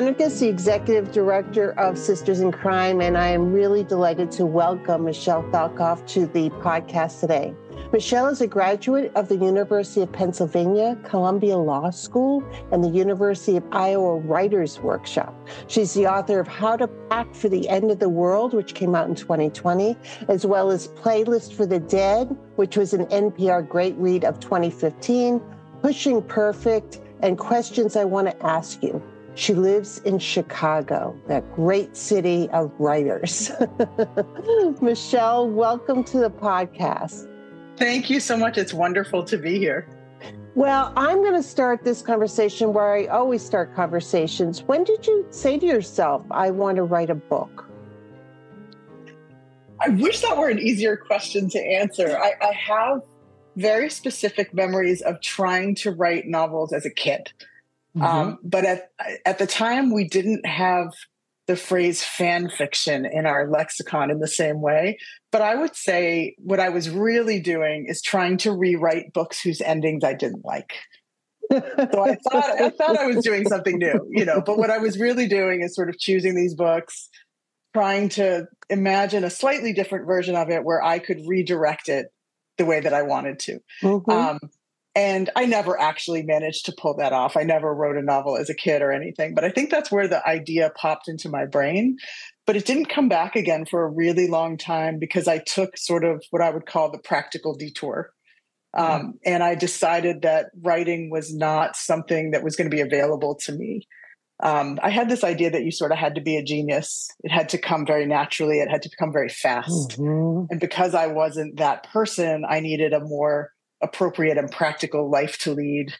Is the Executive Director of Sisters in Crime, and I am really delighted to welcome Michelle Falkoff to the podcast today. Michelle is a graduate of the University of Pennsylvania, Columbia Law School, and the University of Iowa Writers Workshop. She's the author of How to Pack for the End of the World, which came out in 2020, as well as Playlist for the Dead, which was an NPR Great Read of 2015, Pushing Perfect, and Questions I Want to Ask You. She lives in Chicago, that great city of writers. Michelle, welcome to the podcast. Thank you so much. It's wonderful to be here. Well, I'm going to start this conversation where I always start conversations. When did you say to yourself, I want to write a book? I wish that were an easier question to answer. I, I have very specific memories of trying to write novels as a kid. Mm-hmm. Um, but at at the time, we didn't have the phrase fan fiction in our lexicon in the same way. But I would say what I was really doing is trying to rewrite books whose endings I didn't like. so I thought I thought I was doing something new, you know. But what I was really doing is sort of choosing these books, trying to imagine a slightly different version of it where I could redirect it the way that I wanted to. Mm-hmm. Um, and I never actually managed to pull that off. I never wrote a novel as a kid or anything, but I think that's where the idea popped into my brain. But it didn't come back again for a really long time because I took sort of what I would call the practical detour. Mm-hmm. Um, and I decided that writing was not something that was going to be available to me. Um, I had this idea that you sort of had to be a genius. It had to come very naturally. It had to become very fast. Mm-hmm. And because I wasn't that person, I needed a more appropriate and practical life to lead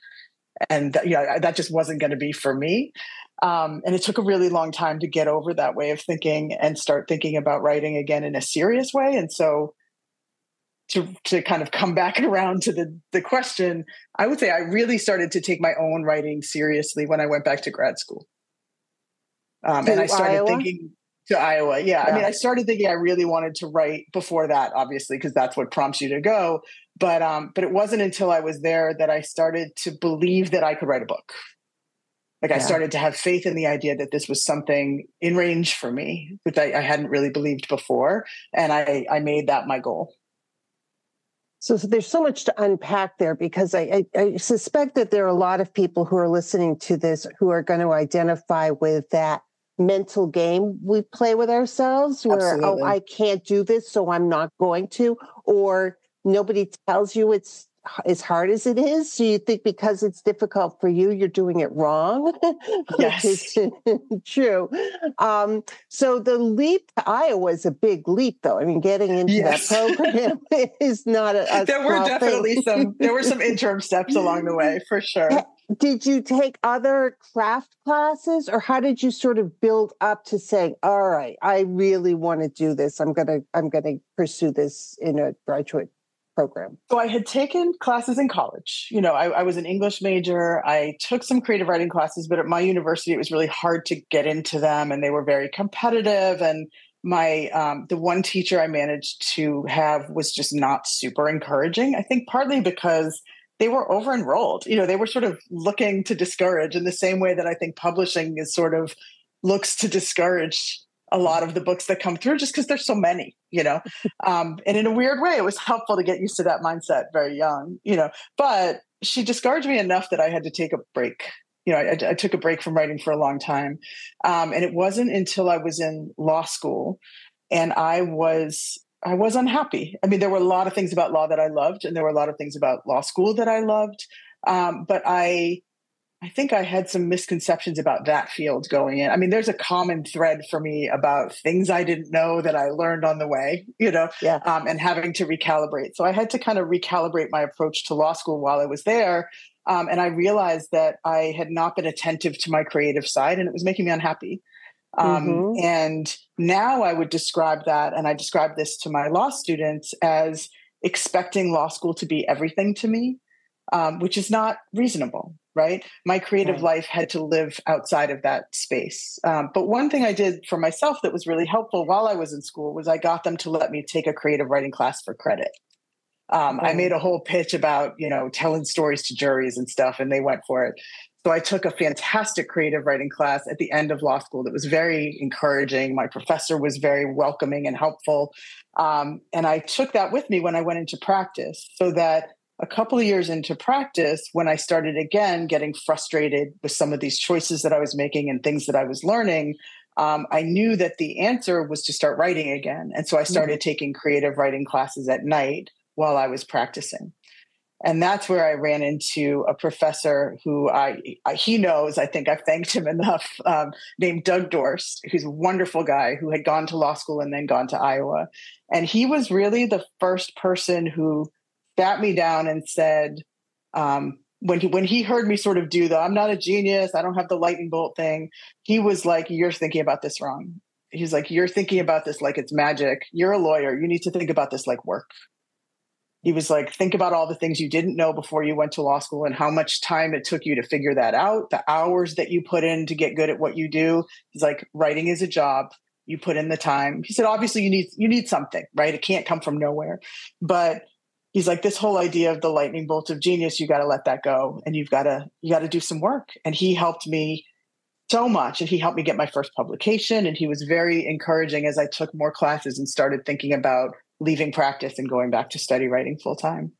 and that, you know, that just wasn't going to be for me um, and it took a really long time to get over that way of thinking and start thinking about writing again in a serious way and so to, to kind of come back around to the, the question i would say i really started to take my own writing seriously when i went back to grad school um, and i started Iowa? thinking to Iowa. Yeah. yeah. I mean, I started thinking I really wanted to write before that, obviously, because that's what prompts you to go. But um, but it wasn't until I was there that I started to believe that I could write a book. Like yeah. I started to have faith in the idea that this was something in range for me, which I, I hadn't really believed before. And I, I made that my goal. So, so, there's so much to unpack there because I, I, I, suspect that there are a lot of people who are listening to this who are going to identify with that mental game we play with ourselves where, Absolutely. oh, I can't do this, so I'm not going to. Or nobody tells you it's as hard as it is. So you think because it's difficult for you, you're doing it wrong. Yes. true. Um, so the leap to Iowa is a big leap, though. I mean, getting into yes. that program is not a, a there were definitely thing. some there were some interim steps along the way for sure did you take other craft classes or how did you sort of build up to saying all right i really want to do this i'm gonna i'm gonna pursue this in a graduate program. So i had taken classes in college. You know I, I was an english major. I took some creative writing classes but at my university it was really hard to get into them and they were very competitive and my um, the one teacher i managed to have was just not super encouraging i think partly because they were over enrolled. You know, they were sort of looking to discourage in the same way that I think publishing is sort of looks to discourage a lot of the books that come through just because there's so many, you know. Um, and in a weird way, it was helpful to get used to that mindset very young, you know. But she discouraged me enough that I had to take a break. You know, I, I took a break from writing for a long time. Um, and it wasn't until I was in law school and I was I was unhappy. I mean, there were a lot of things about law that I loved, and there were a lot of things about law school that I loved. Um, but I, I think I had some misconceptions about that field going in. I mean, there's a common thread for me about things I didn't know that I learned on the way, you know, yeah. um, and having to recalibrate. So I had to kind of recalibrate my approach to law school while I was there. Um, and I realized that I had not been attentive to my creative side and it was making me unhappy. Um, mm-hmm. And now I would describe that, and I describe this to my law students as expecting law school to be everything to me, um, which is not reasonable, right? My creative right. life had to live outside of that space. Um, but one thing I did for myself that was really helpful while I was in school was I got them to let me take a creative writing class for credit. Um, I made a whole pitch about, you know, telling stories to juries and stuff, and they went for it. So I took a fantastic creative writing class at the end of law school that was very encouraging. My professor was very welcoming and helpful. Um, and I took that with me when I went into practice so that a couple of years into practice, when I started again getting frustrated with some of these choices that I was making and things that I was learning, um, I knew that the answer was to start writing again. And so I started mm-hmm. taking creative writing classes at night while I was practicing. And that's where I ran into a professor who I, I he knows, I think I've thanked him enough, um, named Doug Dorst, who's a wonderful guy who had gone to law school and then gone to Iowa. And he was really the first person who sat me down and said, um, when he when he heard me sort of do the I'm not a genius, I don't have the lightning bolt thing, he was like, You're thinking about this wrong. He's like, You're thinking about this like it's magic. You're a lawyer. You need to think about this like work. He was like think about all the things you didn't know before you went to law school and how much time it took you to figure that out the hours that you put in to get good at what you do. He's like writing is a job. You put in the time. He said obviously you need you need something right? It can't come from nowhere. But he's like this whole idea of the lightning bolt of genius you got to let that go and you've got to you got to do some work and he helped me so much and he helped me get my first publication and he was very encouraging as i took more classes and started thinking about leaving practice and going back to study writing full time.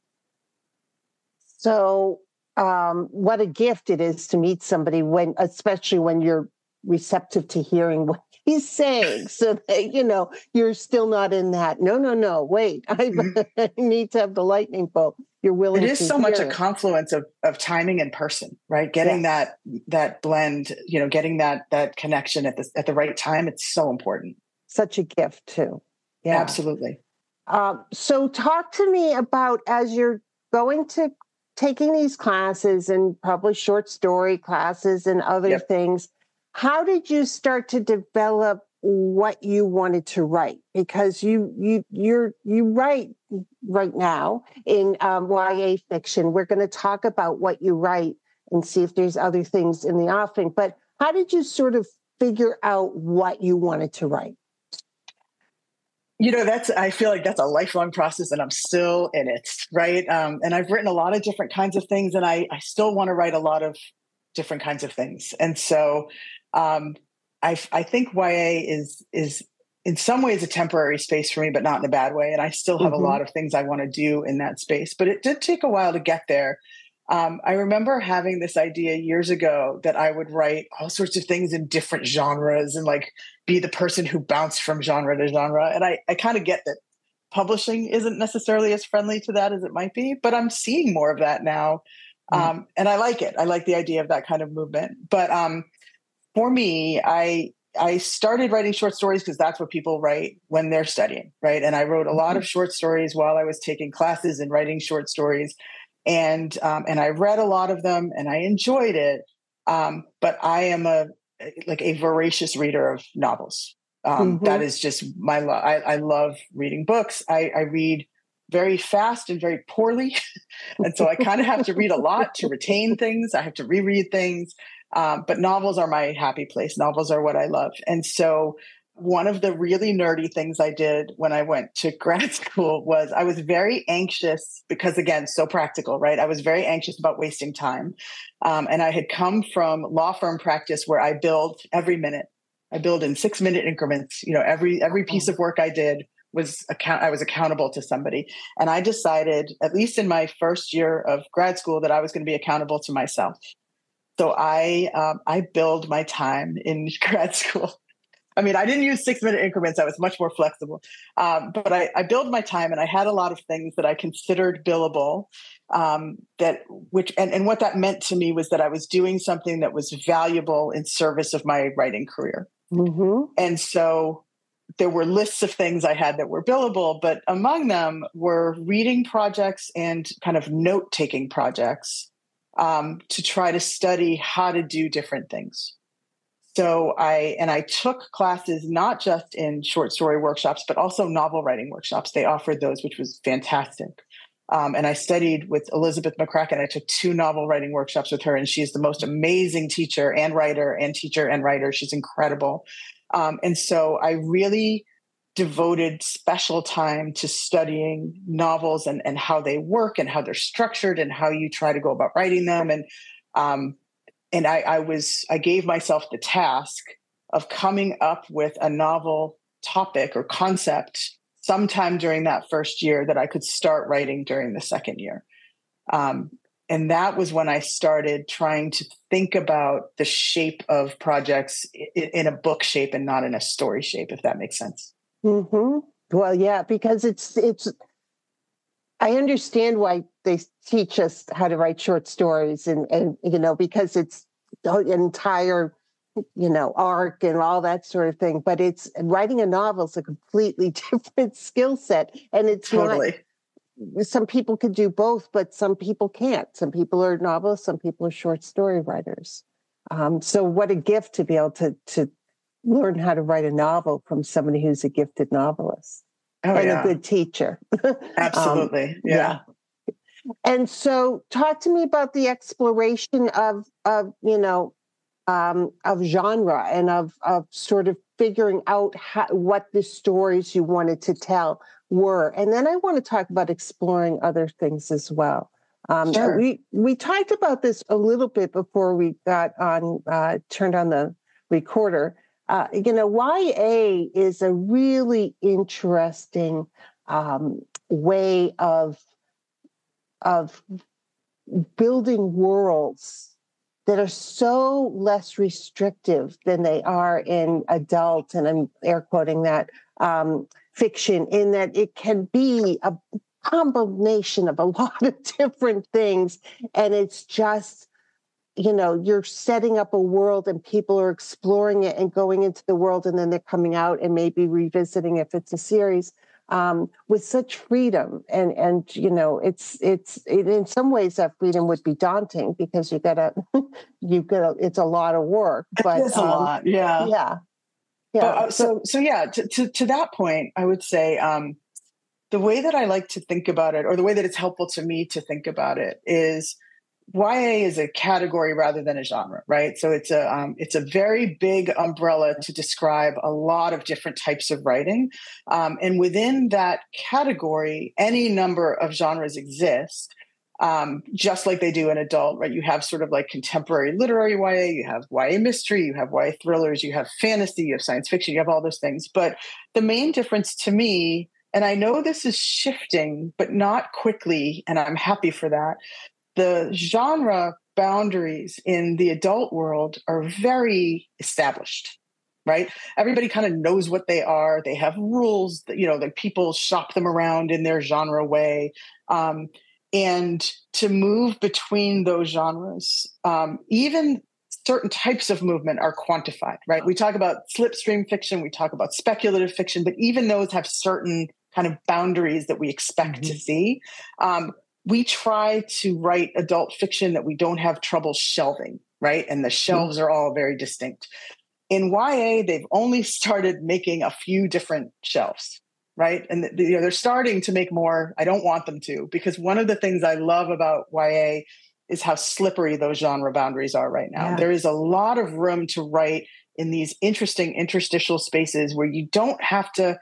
So, um, what a gift it is to meet somebody when, especially when you're receptive to hearing what he's saying, so that you know you're still not in that. No, no, no. Wait, I, mm-hmm. I need to have the lightning bolt. You're willing. It is so much it. a confluence of of timing and person, right? Getting yes. that that blend, you know, getting that that connection at the at the right time. It's so important. Such a gift too. Yeah, absolutely. Um, so, talk to me about as you're going to taking these classes and probably short story classes and other yep. things. How did you start to develop what you wanted to write? Because you you you're you write right now in um, YA fiction. We're going to talk about what you write and see if there's other things in the offing. But how did you sort of figure out what you wanted to write? you know that's i feel like that's a lifelong process and i'm still in it right um, and i've written a lot of different kinds of things and i, I still want to write a lot of different kinds of things and so um, I, I think ya is is in some ways a temporary space for me but not in a bad way and i still have mm-hmm. a lot of things i want to do in that space but it did take a while to get there um, I remember having this idea years ago that I would write all sorts of things in different genres and like be the person who bounced from genre to genre. And I, I kind of get that publishing isn't necessarily as friendly to that as it might be, but I'm seeing more of that now. Mm-hmm. Um, and I like it. I like the idea of that kind of movement. But um, for me, I I started writing short stories because that's what people write when they're studying, right? And I wrote a lot mm-hmm. of short stories while I was taking classes and writing short stories and um, and I read a lot of them and I enjoyed it. Um, but I am a like a voracious reader of novels. Um, mm-hmm. that is just my love. I, I, love reading books. I, I, read very fast and very poorly, and so I kind of have to read a lot to retain things. I have to reread things. Um, but novels are my happy place. Novels are what I love, and so one of the really nerdy things I did when I went to grad school was I was very anxious because, again, so practical, right? I was very anxious about wasting time. Um, and I had come from law firm practice where I billed every minute. I billed in six minute increments. You know, every every piece of work I did was account I was accountable to somebody. And I decided, at least in my first year of grad school, that I was going to be accountable to myself. So I um, I billed my time in grad school I mean, I didn't use six minute increments. I was much more flexible. Um, but I, I billed my time and I had a lot of things that I considered billable. Um, that which and, and what that meant to me was that I was doing something that was valuable in service of my writing career. Mm-hmm. And so there were lists of things I had that were billable, but among them were reading projects and kind of note taking projects um, to try to study how to do different things. So I and I took classes not just in short story workshops, but also novel writing workshops. They offered those, which was fantastic. Um, and I studied with Elizabeth McCracken. I took two novel writing workshops with her, and she's the most amazing teacher and writer, and teacher and writer. She's incredible. Um, and so I really devoted special time to studying novels and, and how they work and how they're structured and how you try to go about writing them. And um, and I, I was I gave myself the task of coming up with a novel topic or concept sometime during that first year that I could start writing during the second year. Um, and that was when I started trying to think about the shape of projects in, a book shape and not in a story shape, if that makes sense. Mm-hmm. Well, yeah, because it's it's. I understand why they teach us how to write short stories, and and you know because it's the entire you know arc and all that sort of thing. But it's writing a novel is a completely different skill set, and it's totally. Not, some people could do both, but some people can't. Some people are novelists, some people are short story writers. Um, so, what a gift to be able to to learn how to write a novel from somebody who's a gifted novelist oh, and yeah. a good teacher. Absolutely. um, yeah. yeah. And so talk to me about the exploration of of, you know, um, of genre and of of sort of figuring out how, what the stories you wanted to tell were. And then I want to talk about exploring other things as well. Um, sure. We we talked about this a little bit before we got on uh, turned on the recorder uh, you know, YA is a really interesting um, way of of building worlds that are so less restrictive than they are in adult, and I'm air quoting that um, fiction, in that it can be a combination of a lot of different things, and it's just you know you're setting up a world and people are exploring it and going into the world and then they're coming out and maybe revisiting if it's a series um, with such freedom. And and you know it's it's it, in some ways that freedom would be daunting because you gotta you gotta it's a lot of work but it's um, a lot yeah. yeah. Yeah. uh, so so yeah to, to, to that point i would say um, the way that i like to think about it or the way that it's helpful to me to think about it is YA is a category rather than a genre, right? So it's a um, it's a very big umbrella to describe a lot of different types of writing, um, and within that category, any number of genres exist. Um, just like they do in adult, right? You have sort of like contemporary literary YA, you have YA mystery, you have YA thrillers, you have fantasy, you have science fiction, you have all those things. But the main difference to me and I know this is shifting, but not quickly, and I'm happy for that the genre boundaries in the adult world are very established right? Everybody kind of knows what they are. They have rules that you know that people shop them around in their genre way. Um, and to move between those genres um, even certain types of movement are quantified right? We talk about slipstream fiction we talk about speculative fiction but even those have certain kind of boundaries that we expect mm-hmm. to see. Um, we try to write adult fiction that we don't have trouble shelving, right? And the mm-hmm. shelves are all very distinct. In YA, they've only started making a few different shelves, right? And you know, they're starting to make more. I don't want them to, because one of the things I love about YA is how slippery those genre boundaries are right now. Yeah. There is a lot of room to write in these interesting interstitial spaces where you don't have to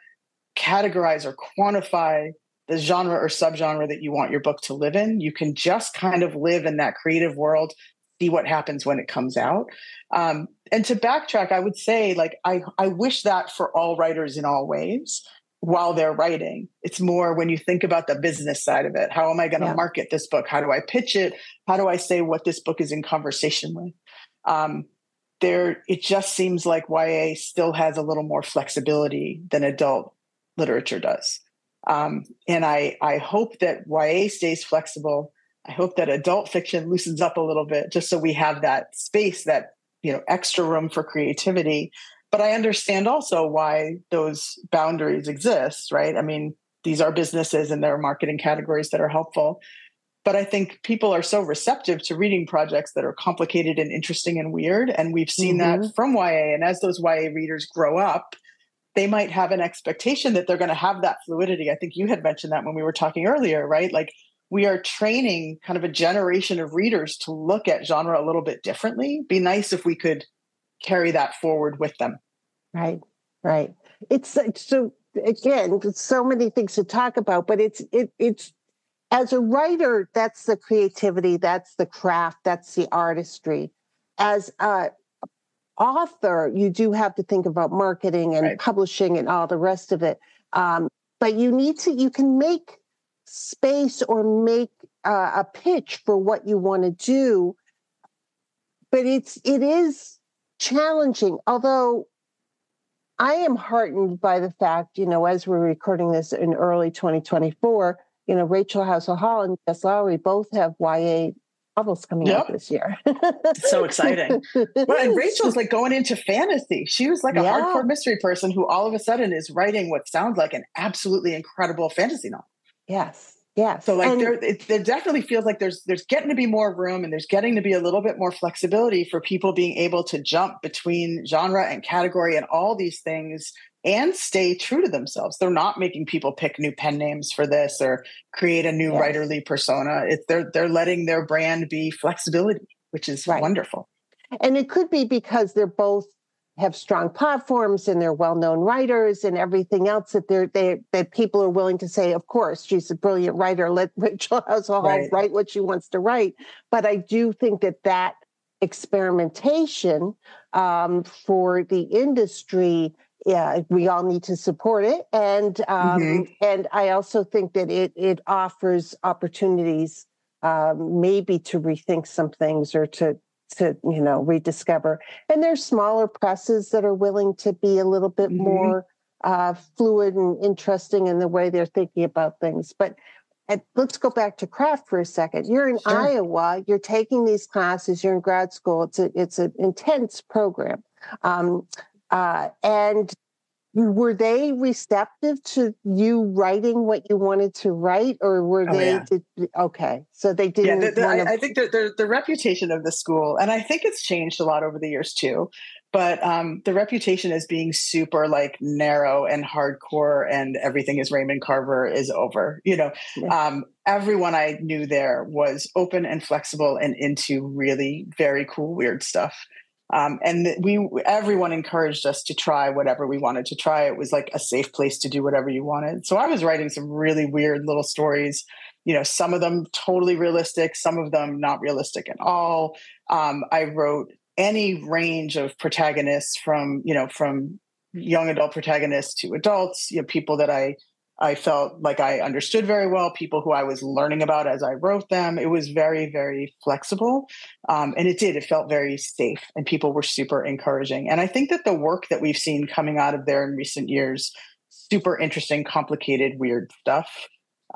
categorize or quantify the genre or subgenre that you want your book to live in. You can just kind of live in that creative world, see what happens when it comes out. Um, and to backtrack, I would say, like, I, I wish that for all writers in all ways while they're writing. It's more when you think about the business side of it. How am I going to yeah. market this book? How do I pitch it? How do I say what this book is in conversation with? Um, there, it just seems like YA still has a little more flexibility than adult literature does. Um, and I, I hope that YA stays flexible. I hope that adult fiction loosens up a little bit just so we have that space, that you know, extra room for creativity. But I understand also why those boundaries exist, right? I mean, these are businesses and there are marketing categories that are helpful. but I think people are so receptive to reading projects that are complicated and interesting and weird. And we've seen mm-hmm. that from YA. And as those YA readers grow up, they might have an expectation that they're going to have that fluidity. I think you had mentioned that when we were talking earlier, right? Like we are training kind of a generation of readers to look at genre a little bit differently. Be nice if we could carry that forward with them. Right, right. It's so again, so many things to talk about, but it's it it's as a writer, that's the creativity, that's the craft, that's the artistry. As a author, you do have to think about marketing and right. publishing and all the rest of it. Um, but you need to, you can make space or make uh, a pitch for what you want to do. But it's, it is challenging, although I am heartened by the fact, you know, as we're recording this in early 2024, you know, Rachel Howzell Hall and Jess Lourey both have YA novels coming yep. out this year. so exciting. Well, and Rachel's like going into fantasy. She was like a yeah. hardcore mystery person who all of a sudden is writing what sounds like an absolutely incredible fantasy novel. Yes. Yeah. So like and, there, it, there definitely feels like there's there's getting to be more room and there's getting to be a little bit more flexibility for people being able to jump between genre and category and all these things and stay true to themselves. They're not making people pick new pen names for this or create a new yes. writerly persona. It's they're they're letting their brand be flexibility, which is right. wonderful. And it could be because they're both have strong platforms and they're well-known writers and everything else that they're they that people are willing to say, of course, she's a brilliant writer. Let Rachel Howzell right. write what she wants to write. But I do think that that experimentation um, for the industry yeah, we all need to support it, and um, mm-hmm. and I also think that it it offers opportunities, um, maybe to rethink some things or to to you know rediscover. And there's smaller presses that are willing to be a little bit mm-hmm. more uh, fluid and interesting in the way they're thinking about things. But and let's go back to craft for a second. You're in sure. Iowa. You're taking these classes. You're in grad school. It's a it's an intense program. Um, uh, and were they receptive to you writing what you wanted to write, or were oh, they? Yeah. Did, okay, so they didn't. Yeah, the, the, I, I, think the, the, the reputation of the school, and I think it's changed a lot over the years too. But um, the reputation as being super like narrow and hardcore, and everything is Raymond Carver is over. You know, yeah. um, everyone I knew there was open and flexible and into really very cool, weird stuff. Um, and we everyone encouraged us to try whatever we wanted to try. It was like a safe place to do whatever you wanted. So i was writing some really weird little stories. You know some of them totally realistic some of them not realistic at all. Um, i wrote any range of protagonists from you know from young adult protagonists to adults you know people that i I felt like I understood very well people who I was learning about as I wrote them. It was very, very flexible. Um, and it did, it felt very safe, and people were super encouraging. And I think that the work that we've seen coming out of there in recent years, super interesting, complicated, weird stuff.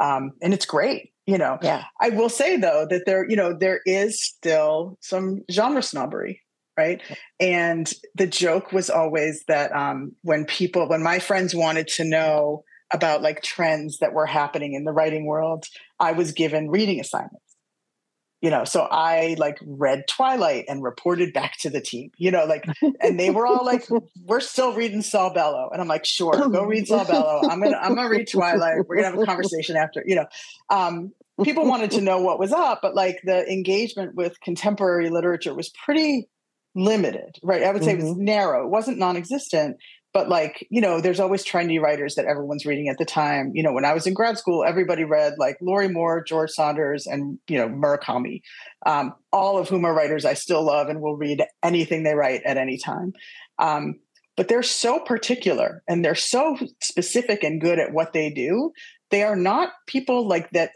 Um, and it's great. You know, yeah. I will say though that there, you know, there is still some genre snobbery right and the joke was always that um, when people when my friends wanted to know about like trends that were happening in the writing world, I was given reading assignments. You know, so I like read Twilight and reported back to the team, you know, like, and they were all like, we're still reading Saul Bellow. And I'm like, sure, go read Saul Bellow. I'm going to, I'm going to read Twilight. We're going to have a conversation after, you know, um, people wanted to know what was up, but like the engagement with contemporary literature was pretty limited, right? I would say mm-hmm. it was mm-hmm. narrow. It wasn't non-existent, but like you know there's always trendy writers that everyone's reading at the time. You know when i was in grad school everybody read like lorrie moore george saunders and you know murakami um, all of whom are writers i still love and will read anything they write at any time. Um, but they're so particular and they're so specific and good at what they do. They are not people like that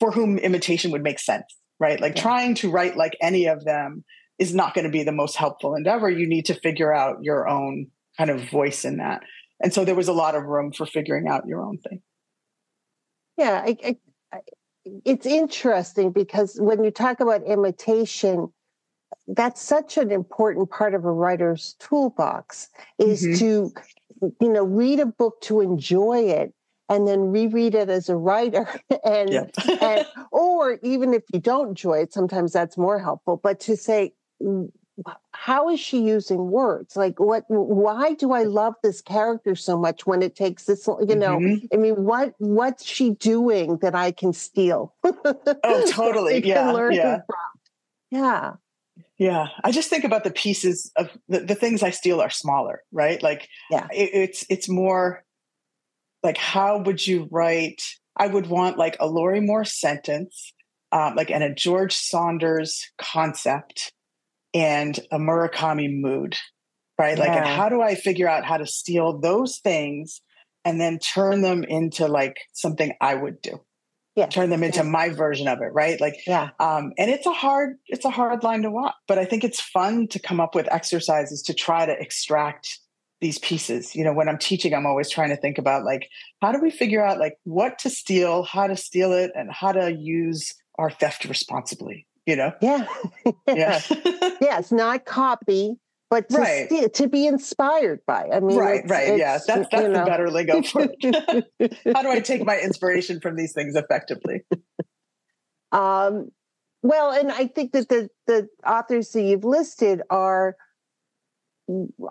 for whom imitation would make sense right? Like yeah. trying to write like any of them is not going to be the most helpful endeavor. You need to figure out your own kind of voice in that. And so there was a lot of room for figuring out your own thing. Yeah, I, I, I, it's interesting because when you talk about imitation, that's such an important part of a writer's toolbox is mm-hmm. to you know read a book to enjoy it and then reread it as a writer and, yep. and or even if you don't enjoy it sometimes that's more helpful but to say how is she using words? Like what why do i love this character so much when it takes this you know mm-hmm. i mean what what's she doing that i can steal? Oh totally. Yeah yeah. yeah. Yeah i just think about the pieces of the, the things i steal are smaller right? Like yeah. it, it's it's more like how would you write i would want like a lorrie moore sentence um, like and a george saunders concept and a Murakami mood, right? Yeah. Like, and how do I figure out how to steal those things and then turn them into like something I would do? Yeah. Turn them into yeah. my version of it, right? Like, yeah. Um, and it's a hard, it's a hard line to walk, but I think it's fun to come up with exercises to try to extract these pieces. You know, when I'm teaching, I'm always trying to think about like, how do we figure out like what to steal, how to steal it, and how to use our theft responsibly you know? Yeah. yeah. yes, not copy, but to, right. st- to be inspired by. I mean, right, it's, right. It's, yeah. That's, that's the know. better lingo for it. How do I take my inspiration from these things effectively? Um, well, and I think that the, the authors that you've listed are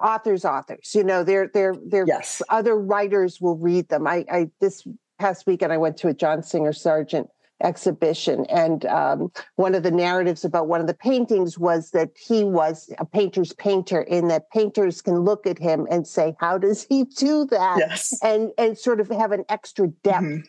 authors authors you know they're they're they're yes. other writers will read them i i this past weekend i went to a john singer sargent exhibition. And um, one of the narratives about one of the paintings was that he was a painter's painter, in that painters can look at him and say, How does he do that? Yes. And, and sort of have an extra depth mm-hmm.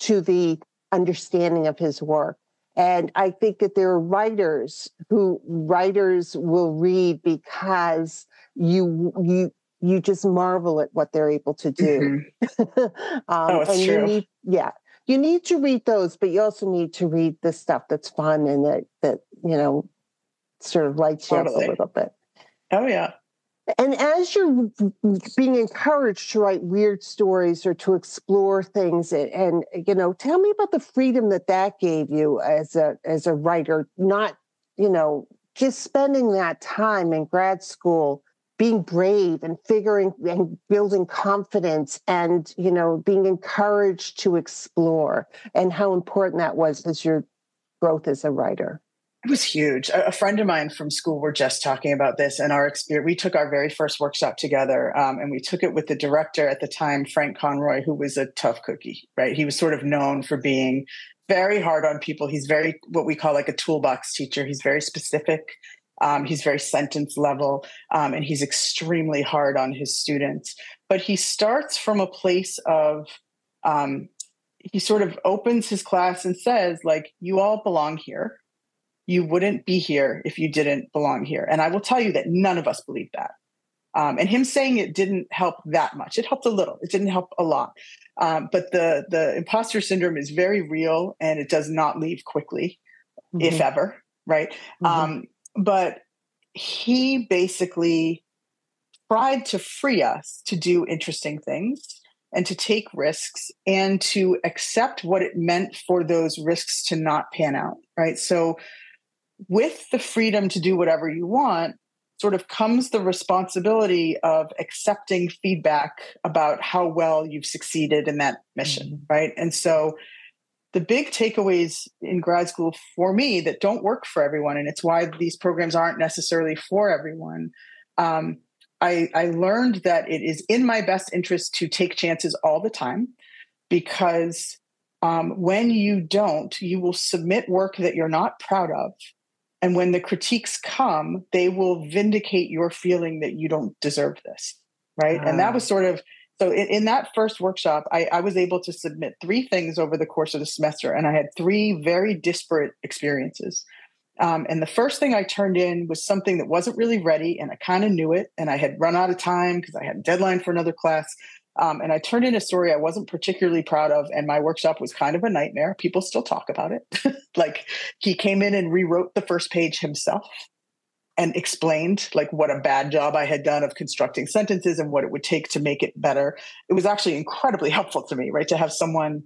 to the understanding of his work. And I think that there are writers who writers will read because you you you just marvel at what they're able to do. Mm-hmm. um, oh, it's and true. You need, yeah, you need to read those, but you also need to read the stuff that's fun and that that you know sort of lights you totally. up a little bit. Oh yeah. And as you're being encouraged to write weird stories or to explore things, and, and you know, tell me about the freedom that that gave you as a as a writer. Not you know just spending that time in grad school being brave and figuring and building confidence and you know being encouraged to explore and how important that was as your growth as a writer. It was huge. A friend of mine from school were just talking about this and our experience we took our very first workshop together um, and we took it with the director at the time frank conroy who was a tough cookie right? He was sort of known for being very hard on people. He's very what we call like a toolbox teacher. He's very specific um, he's very sentence level um, and he's extremely hard on his students. But he starts from a place of, um, he sort of opens his class and says, like, you all belong here. You wouldn't be here if you didn't belong here. And I will tell you that none of us believe that. Um, and him saying it didn't help that much. It helped a little. It didn't help a lot. Um, but the the imposter syndrome is very real, and it does not leave quickly, mm-hmm. if ever. Right. Mm-hmm. Um, but he basically tried to free us to do interesting things and to take risks and to accept what it meant for those risks to not pan out right so with the freedom to do whatever you want sort of comes the responsibility of accepting feedback about how well you've succeeded in that mission mm-hmm. right and so the big takeaways in grad school for me that don't work for everyone, and it's why these programs aren't necessarily for everyone. Um, I, I learned that it is in my best interest to take chances all the time because um, when you don't, you will submit work that you're not proud of. And when the critiques come, they will vindicate your feeling that you don't deserve this. Right. And that was ah. sort of so in, in that first workshop, I, I, was able to submit three things over the course of the semester, and I had three very disparate experiences. Um, and the first thing I turned in was something that wasn't really ready, and I kind of knew it, and I had run out of time because I had a deadline for another class. Um, and I turned in a story I wasn't particularly proud of, and my workshop was kind of a nightmare. People still talk about it. like he came in and rewrote the first page himself and explained like what a bad job I had done of constructing sentences and what it would take to make it better. It was actually incredibly helpful to me, right? To have someone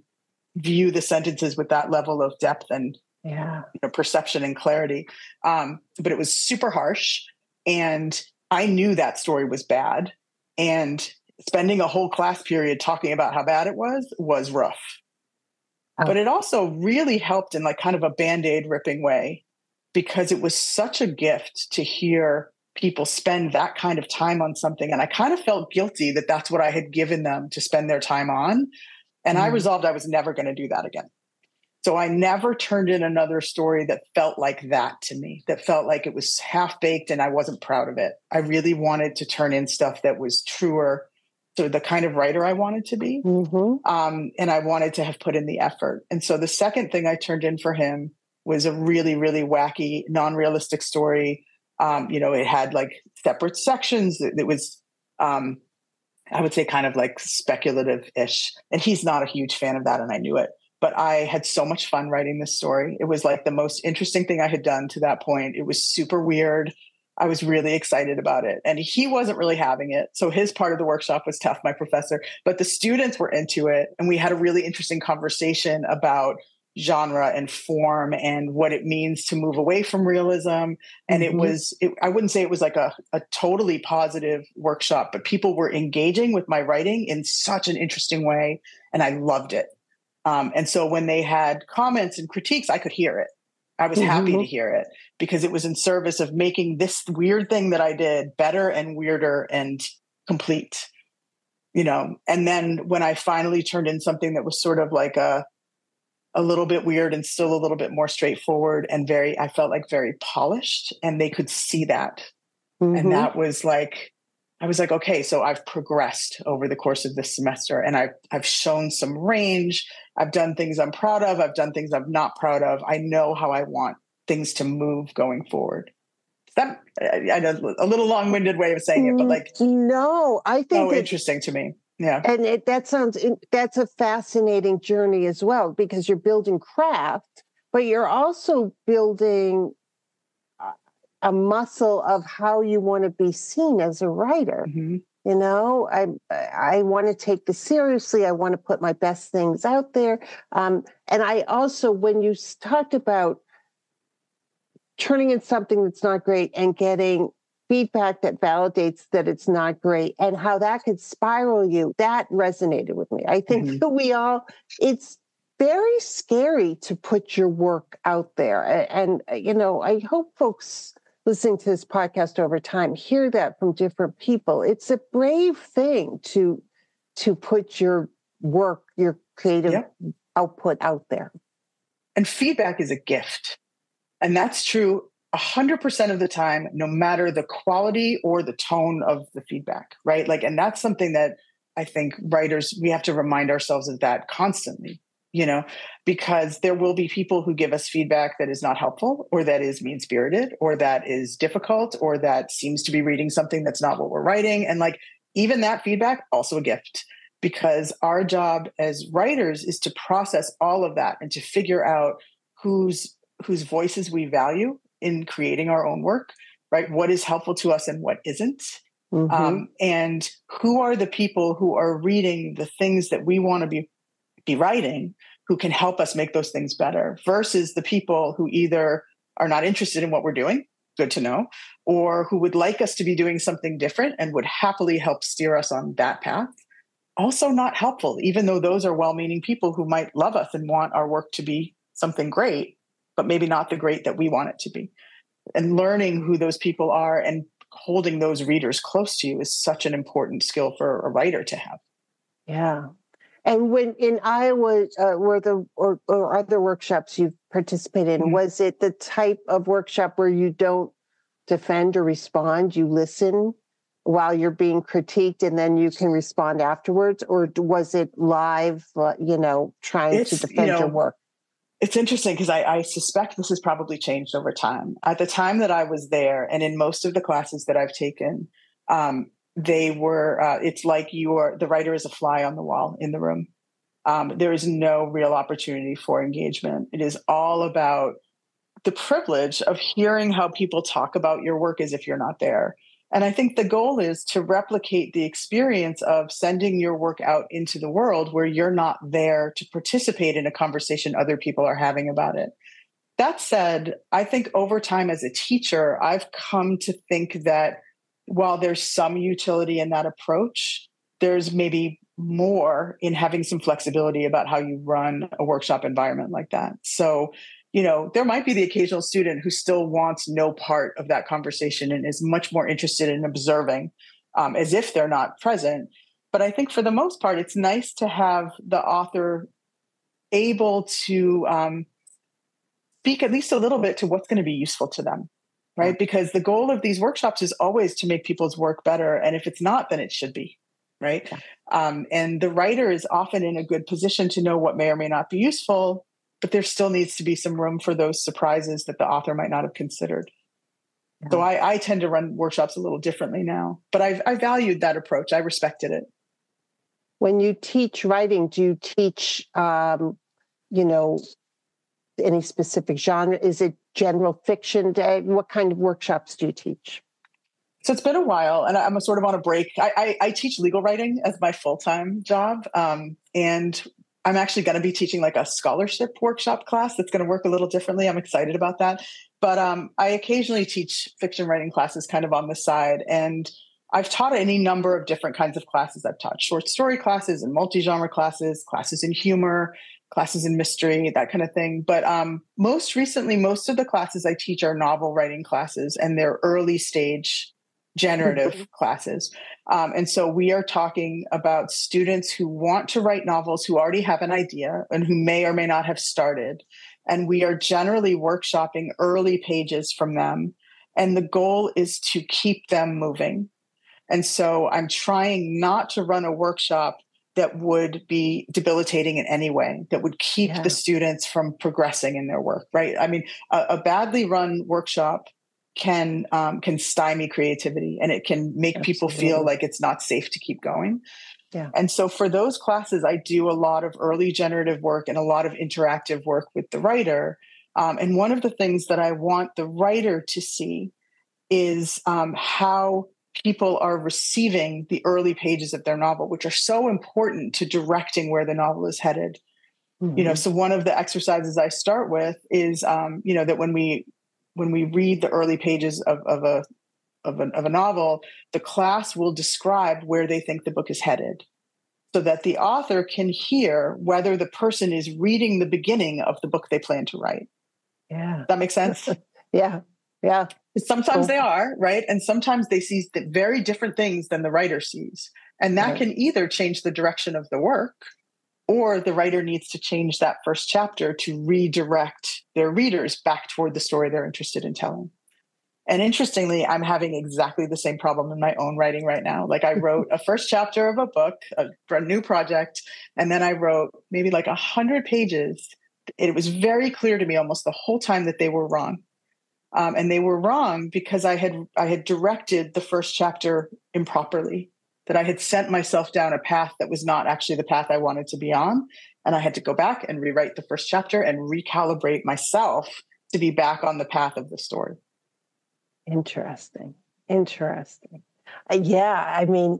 view the sentences with that level of depth and yeah. you know, perception and clarity. Um, but it was super harsh. And I knew that story was bad. And spending a whole class period talking about how bad it was was rough. Oh. But it also really helped in like kind of a band-aid ripping way because it was such a gift to hear people spend that kind of time on something and I kind of felt guilty that that's what I had given them to spend their time on and mm. I resolved I was never going to do that again. So I never turned in another story that felt like that to me, that felt like it was half baked and I wasn't proud of it. I really wanted to turn in stuff that was truer to the kind of writer I wanted to be. Mm-hmm. Um, and I wanted to have put in the effort. And so the second thing I turned in for him was a really, really wacky, non realistic story. Um, you know, it had like separate sections. It, it was, um, I would say, kind of like speculative ish. And he's not a huge fan of that. And I knew it but I had so much fun writing this story. It was like the most interesting thing I had done to that point. It was super weird. I was really excited about it. And he wasn't really having it. So his part of the workshop was tough, my professor, but the students were into it. And we had a really interesting conversation about genre and form and what it means to move away from realism. And mm-hmm. it was, it, I wouldn't say it was like a, a totally positive workshop, but people were engaging with my writing in such an interesting way. And I loved it. Um, and so when they had comments and critiques, I could hear it. I was mm-hmm. happy to hear it because it was in service of making this weird thing that I did better and weirder and complete. You know, and then when I finally turned in something that was sort of like a a little bit weird and still a little bit more straightforward and very I felt like very polished and they could see that. Mm-hmm. And that was like I was like, okay, so I've progressed over the course of this semester and I've I've shown some range. I've done things I'm proud of. I've done things I'm not proud of. I know how I want things to move going forward. That I know a little long-winded way of saying it, but like no, I think so interesting to me. Yeah, and it, that sounds that's a fascinating journey as well because you're building craft, but you're also building a muscle of how you want to be seen as a writer. Mm-hmm. You know, I I want to take this seriously. I want to put my best things out there. Um, and I also, when you talked about turning in something that's not great and getting feedback that validates that it's not great and how that could spiral you, that resonated with me. I think mm-hmm. that we all, it's very scary to put your work out there. And, and, you know, I hope folks listening to this podcast over time hear that from different people it's a brave thing to to put your work your creative yep. output out there and feedback is a gift and that's true 100% of the time no matter the quality or the tone of the feedback right like and that's something that i think writers we have to remind ourselves of that constantly you know, because there will be people who give us feedback that is not helpful or that is mean spirited or that is difficult or that seems to be reading something that's not what we're writing. And like, even that feedback, also a gift because our job as writers is to process all of that and to figure out whose whose voices we value in creating our own work right? What is helpful to us and what isn't. Mm-hmm. um, and who are the people who are reading the things that we want to be be writing who can help us make those things better versus the people who either are not interested in what we're doing good to know or who would like us to be doing something different and would happily help steer us on that path. Also not helpful even though those are well-meaning people who might love us and want our work to be something great but maybe not the great that we want it to be and learning who those people are and holding those readers close to you is such an important skill for a writer to have yeah and when in Iowa, uh, were the or, or, other workshops you've participated in, mm-hmm. was it the type of workshop where you don't defend or respond, you listen while you're being critiqued, and then you can respond afterwards, or was it live? Uh, you know, trying it's, to defend you know, your work. It's interesting because I, I suspect this has probably changed over time. At the time that I was there, and in most of the classes that I've taken, um, they were uh, it's like you are the writer is a fly on the wall in the room. Um, there is no real opportunity for engagement. It is all about the privilege of hearing how people talk about your work as if you're not there and i think the goal is to replicate the experience of sending your work out into the world where you're not there to participate in a conversation other people are having about it that said i think over time as a teacher i've come to think that while there's some utility in that approach, there's maybe more in having some flexibility about how you run a workshop environment like that. So, you know, there might be the occasional student who still wants no part of that conversation and is much more interested in observing um, as if they're not present. But I think for the most part, it's nice to have the author able to um, speak at least a little bit to what's going to be useful to them right? Because the goal of these workshops is always to make people's work better and if it's not then it should be right? Um, and the writer is often in a good position to know what may or may not be useful but there still needs to be some room for those surprises that the author might not have considered. Yeah. so I, I, tend to run workshops a little differently now but I've, i valued that approach. I respected it. When you teach writing do you teach um, you know any specific genre? Is it general fiction day? What kind of workshops do you teach? So it's been a while, and I'm sort of on a break. I, I, I teach legal writing as my full time job, um, and I'm actually going to be teaching like a scholarship workshop class that's going to work a little differently. I'm excited about that. But um, I occasionally teach fiction writing classes kind of on the side, and I've taught any number of different kinds of classes. I've taught short story classes and multi genre classes, classes in humor, classes in mystery, that kind of thing. But um, most recently, most of the classes I teach are novel writing classes, and they're early stage generative classes. Um, and so we are talking about students who want to write novels, who already have an idea and who may or may not have started. And we are generally workshopping early pages from them. And the goal is to keep them moving. And so I'm trying not to run a workshop that would be debilitating in any way, that would keep yeah. the students from progressing in their work, right? I mean, a, a badly run workshop can um, can stymie creativity and it can make Absolutely. people feel like it's not safe to keep going. Yeah. And so for those classes, I do a lot of early generative work and a lot of interactive work with the writer. Um, and one of the things that I want the writer to see is um, how people are receiving the early pages of their novel, which are so important to directing where the novel is headed. Mm-hmm. You know, mm-hmm. so one of the exercises I start with is, um, you know, that when we when we read the early pages of, of a of, of a novel, the class will describe where they think the book is headed so that the author can hear whether the person is reading the beginning of the book they plan to write. Yeah. That makes sense? yeah. Yeah. Sometimes cool. they are, right? And sometimes they see very different things than the writer sees. And that right. can either change the direction of the work or the writer needs to change that first chapter to redirect their readers back toward the story they're interested in telling. And interestingly, I'm having exactly the same problem in my own writing right now. Like I wrote a first chapter of a book, a, a new project, and then I wrote maybe like a hundred pages. It was very clear to me almost the whole time that they were wrong. Um, and they were wrong because I had I had directed the first chapter improperly that I had sent myself down a path that was not actually the path I wanted to be on. And I had to go back and rewrite the first chapter and recalibrate myself to be back on the path of the story. Interesting. Interesting. Uh, yeah. I mean,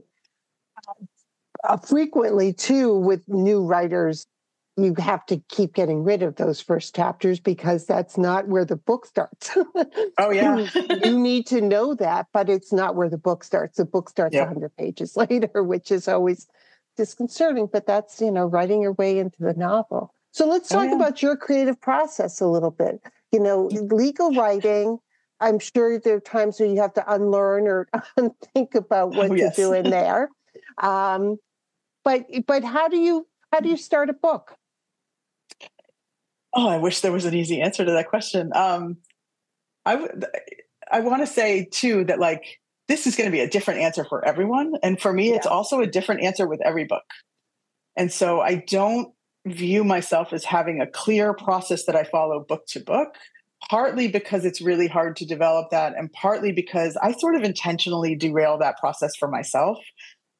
uh, frequently too with new writers you have to keep getting rid of those first chapters because that's not where the book starts. oh yeah. you need to know that, but it's not where the book starts. The book starts yep. 100 pages later, which is always disconcerting, but that's, you know, writing your way into the novel. So let's oh, talk oh, yeah. about your creative process a little bit. You know, legal writing, I'm sure there are times where you have to unlearn or think about what oh, yes. to do in there. Um, but but how do you how do you start a book? Oh, I wish there was an easy answer to that question. Um, I I want to say too that like this is going to be a different answer for everyone, and for me, yeah. it's also a different answer with every book. And so I don't view myself as having a clear process that I follow book to book. Partly because it's really hard to develop that, and partly because I sort of intentionally derail that process for myself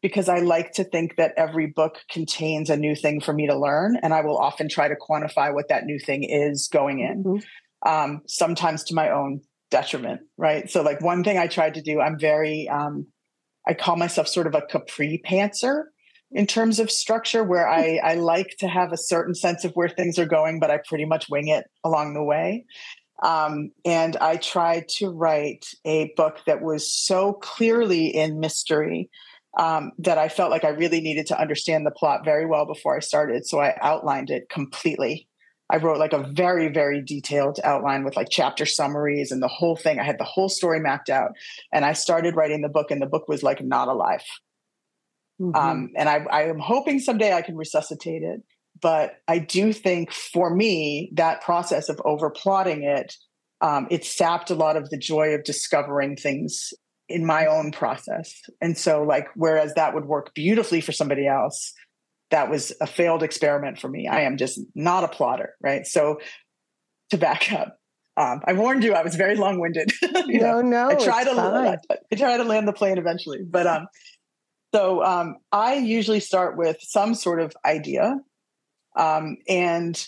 because I like to think that every book contains a new thing for me to learn. And I will often try to quantify what that new thing is going in, mm-hmm. um, sometimes to my own detriment, right? So, like, one thing I tried to do, I'm very, um, I call myself sort of a capri pantser in terms of structure, where I, I like to have a certain sense of where things are going, but I pretty much wing it along the way. Um, and I tried to write a book that was so clearly in mystery um, that I felt like I really needed to understand the plot very well before I started. So I outlined it completely. I wrote like a very, very detailed outline with like chapter summaries and the whole thing. I had the whole story mapped out. And I started writing the book, and the book was like not alive. Mm-hmm. Um, and I, I am hoping someday I can resuscitate it. But I do think for me, that process of over plotting it, um, it sapped a lot of the joy of discovering things in my own process. And so, like, whereas that would work beautifully for somebody else, that was a failed experiment for me. I am just not a plotter, right? So, to back up, um, I warned you I was very long winded. no, know, no, I try to I, I try to land the plane eventually, but um, so um, I usually start with some sort of idea, um, and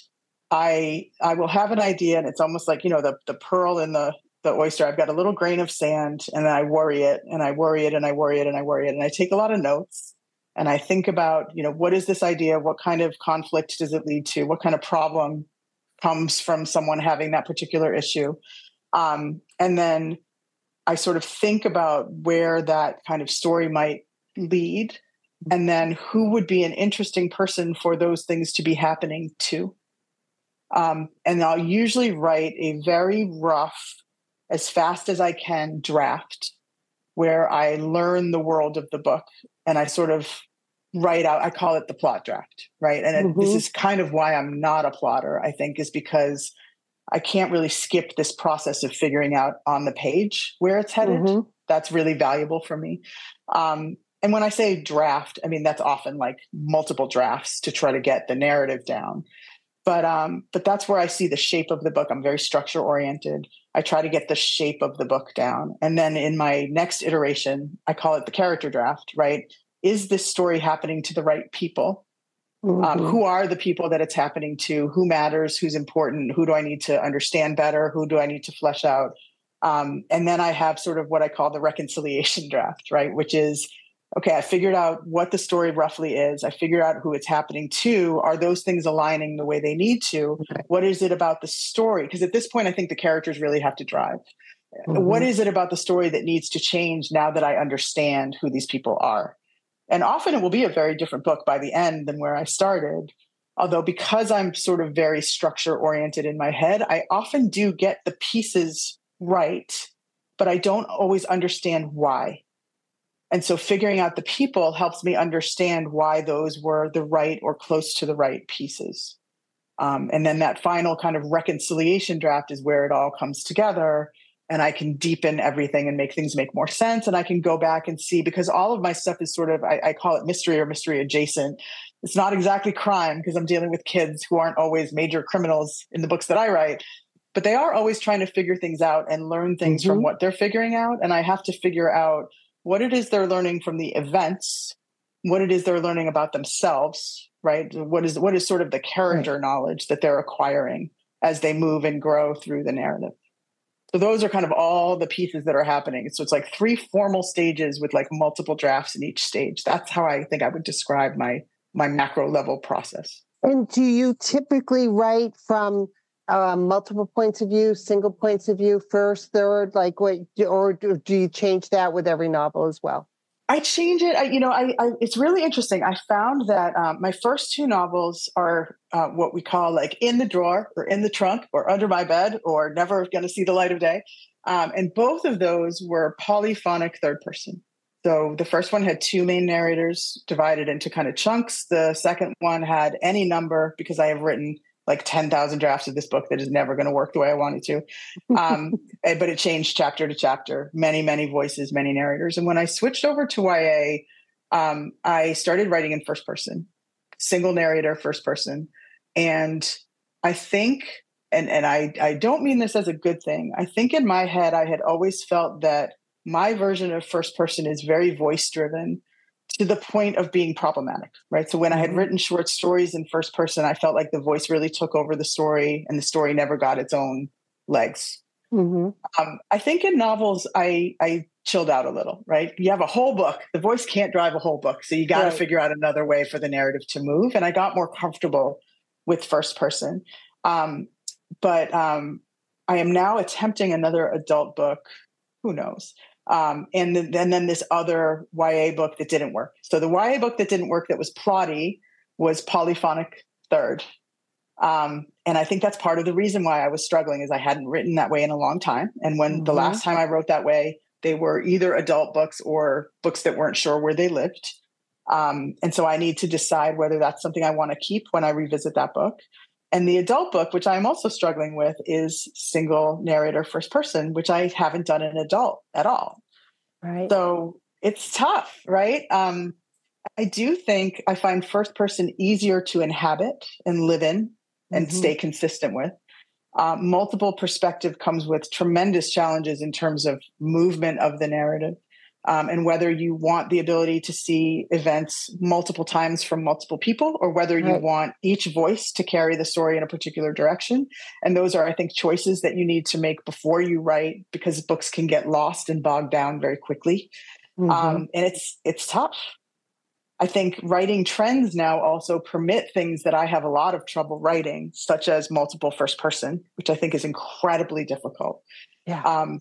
I I will have an idea, and it's almost like you know the the pearl in the the oyster. I've got a little grain of sand, and then I worry it, and I worry it, and I worry it, and I worry it, and I take a lot of notes, and I think about you know what is this idea? What kind of conflict does it lead to? What kind of problem comes from someone having that particular issue? Um, and then I sort of think about where that kind of story might lead and then who would be an interesting person for those things to be happening to um, and i'll usually write a very rough as fast as i can draft where i learn the world of the book and i sort of write out i call it the plot draft right and mm-hmm. this is kind of why i'm not a plotter i think is because i can't really skip this process of figuring out on the page where it's headed mm-hmm. that's really valuable for me um, and when I say draft, I mean that's often like multiple drafts to try to get the narrative down. But um, but that's where I see the shape of the book. I'm very structure oriented. I try to get the shape of the book down, and then in my next iteration, I call it the character draft. Right? Is this story happening to the right people? Um, mm-hmm. Um, who are the people that it's happening to? Who matters? Who's important? Who do I need to understand better? Who do I need to flesh out? Um, and then I have sort of what I call the reconciliation draft, right? Which is okay, I figured out what the story roughly is. I figured out who it's happening to. Are those things aligning the way they need to? Okay. What is it about the story? Because at this point, I think the characters really have to drive. Mm-hmm. What is it about the story that needs to change now that I understand who these people are? And often it will be a very different book by the end than where I started. Although, because I'm sort of very structure oriented in my head, I often do get the pieces right, but I don't always understand why. And so figuring out the people helps me understand why those were the right or close to the right pieces. Um, and then that final kind of reconciliation draft is where it all comes together. And I can deepen everything and make things make more sense. And I can go back and see because all of my stuff is sort of, I, I call it mystery or mystery adjacent. It's not exactly crime because I'm dealing with kids who aren't always major criminals in the books that I write, but they are always trying to figure things out and learn things mm-hmm. from what they're figuring out. And I have to figure out what it is they're learning from the events, what it is they're learning about themselves, right? What is what is sort of the character right. knowledge that they're acquiring as they move and grow through the narrative. So those are kind of all the pieces that are happening. So it's like three formal stages with like multiple drafts in each stage. That's how I think I would describe my my macro level process. And do you typically write from uh, multiple points of view, single points of view, first, third, like what, or do you change that with every novel as well? I change it. I, you know, I, I, it's really interesting. I found that um, my first two novels are uh, what we call like in the drawer or in the trunk or under my bed or never going to see the light of day. Um, and both of those were polyphonic third person. So the first one had two main narrators divided into kind of chunks. The second one had any number because I have written like 10,000 drafts of this book that is never going to work the way I wanted to. Um, eh, but it changed chapter to chapter, many, many voices, many narrators. And when I switched over to YA, um, I started writing in first person, single narrator, first person. And I think, and, and I, I don't mean this as a good thing, I think in my head, I had always felt that my version of first person is very voice driven to the point of being problematic, right? So when I had mm-hmm. written short stories in first person, I felt like the voice really took over the story and the story never got its own legs. Mm-hmm. Um, I think in novels, I, I chilled out a little, right? You have a whole book. The voice can't drive a whole book. So you got to right. figure out another way for the narrative to move. And I got more comfortable with first person. Um, but um, I am now attempting another adult book. Who knows? Um, and, then, and then this other YA book that didn't work. So the YA book that didn't work that was plotty was Polyphonic Third. Um, and I think that's part of the reason why I was struggling is I hadn't written that way in a long time. And when mm-hmm. the last time I wrote that way, they were either adult books or books that weren't sure where they lived. Um, and so I need to decide whether that's something I want to keep when I revisit that book. And the adult book, which I'm also struggling with, is single narrator first person, which I haven't done an adult at all. Right. So it's tough, right? Um, I do think I find first person easier to inhabit and live in and mm-hmm. stay consistent with. Uh, multiple perspective comes with tremendous challenges in terms of movement of the narrative um, and whether you want the ability to see events multiple times from multiple people or whether you right. want each voice to carry the story in a particular direction and those are i think choices that you need to make before you write because books can get lost and bogged down very quickly mm-hmm. um, and it's it's tough i think writing trends now also permit things that i have a lot of trouble writing such as multiple first person which i think is incredibly difficult yeah. Um,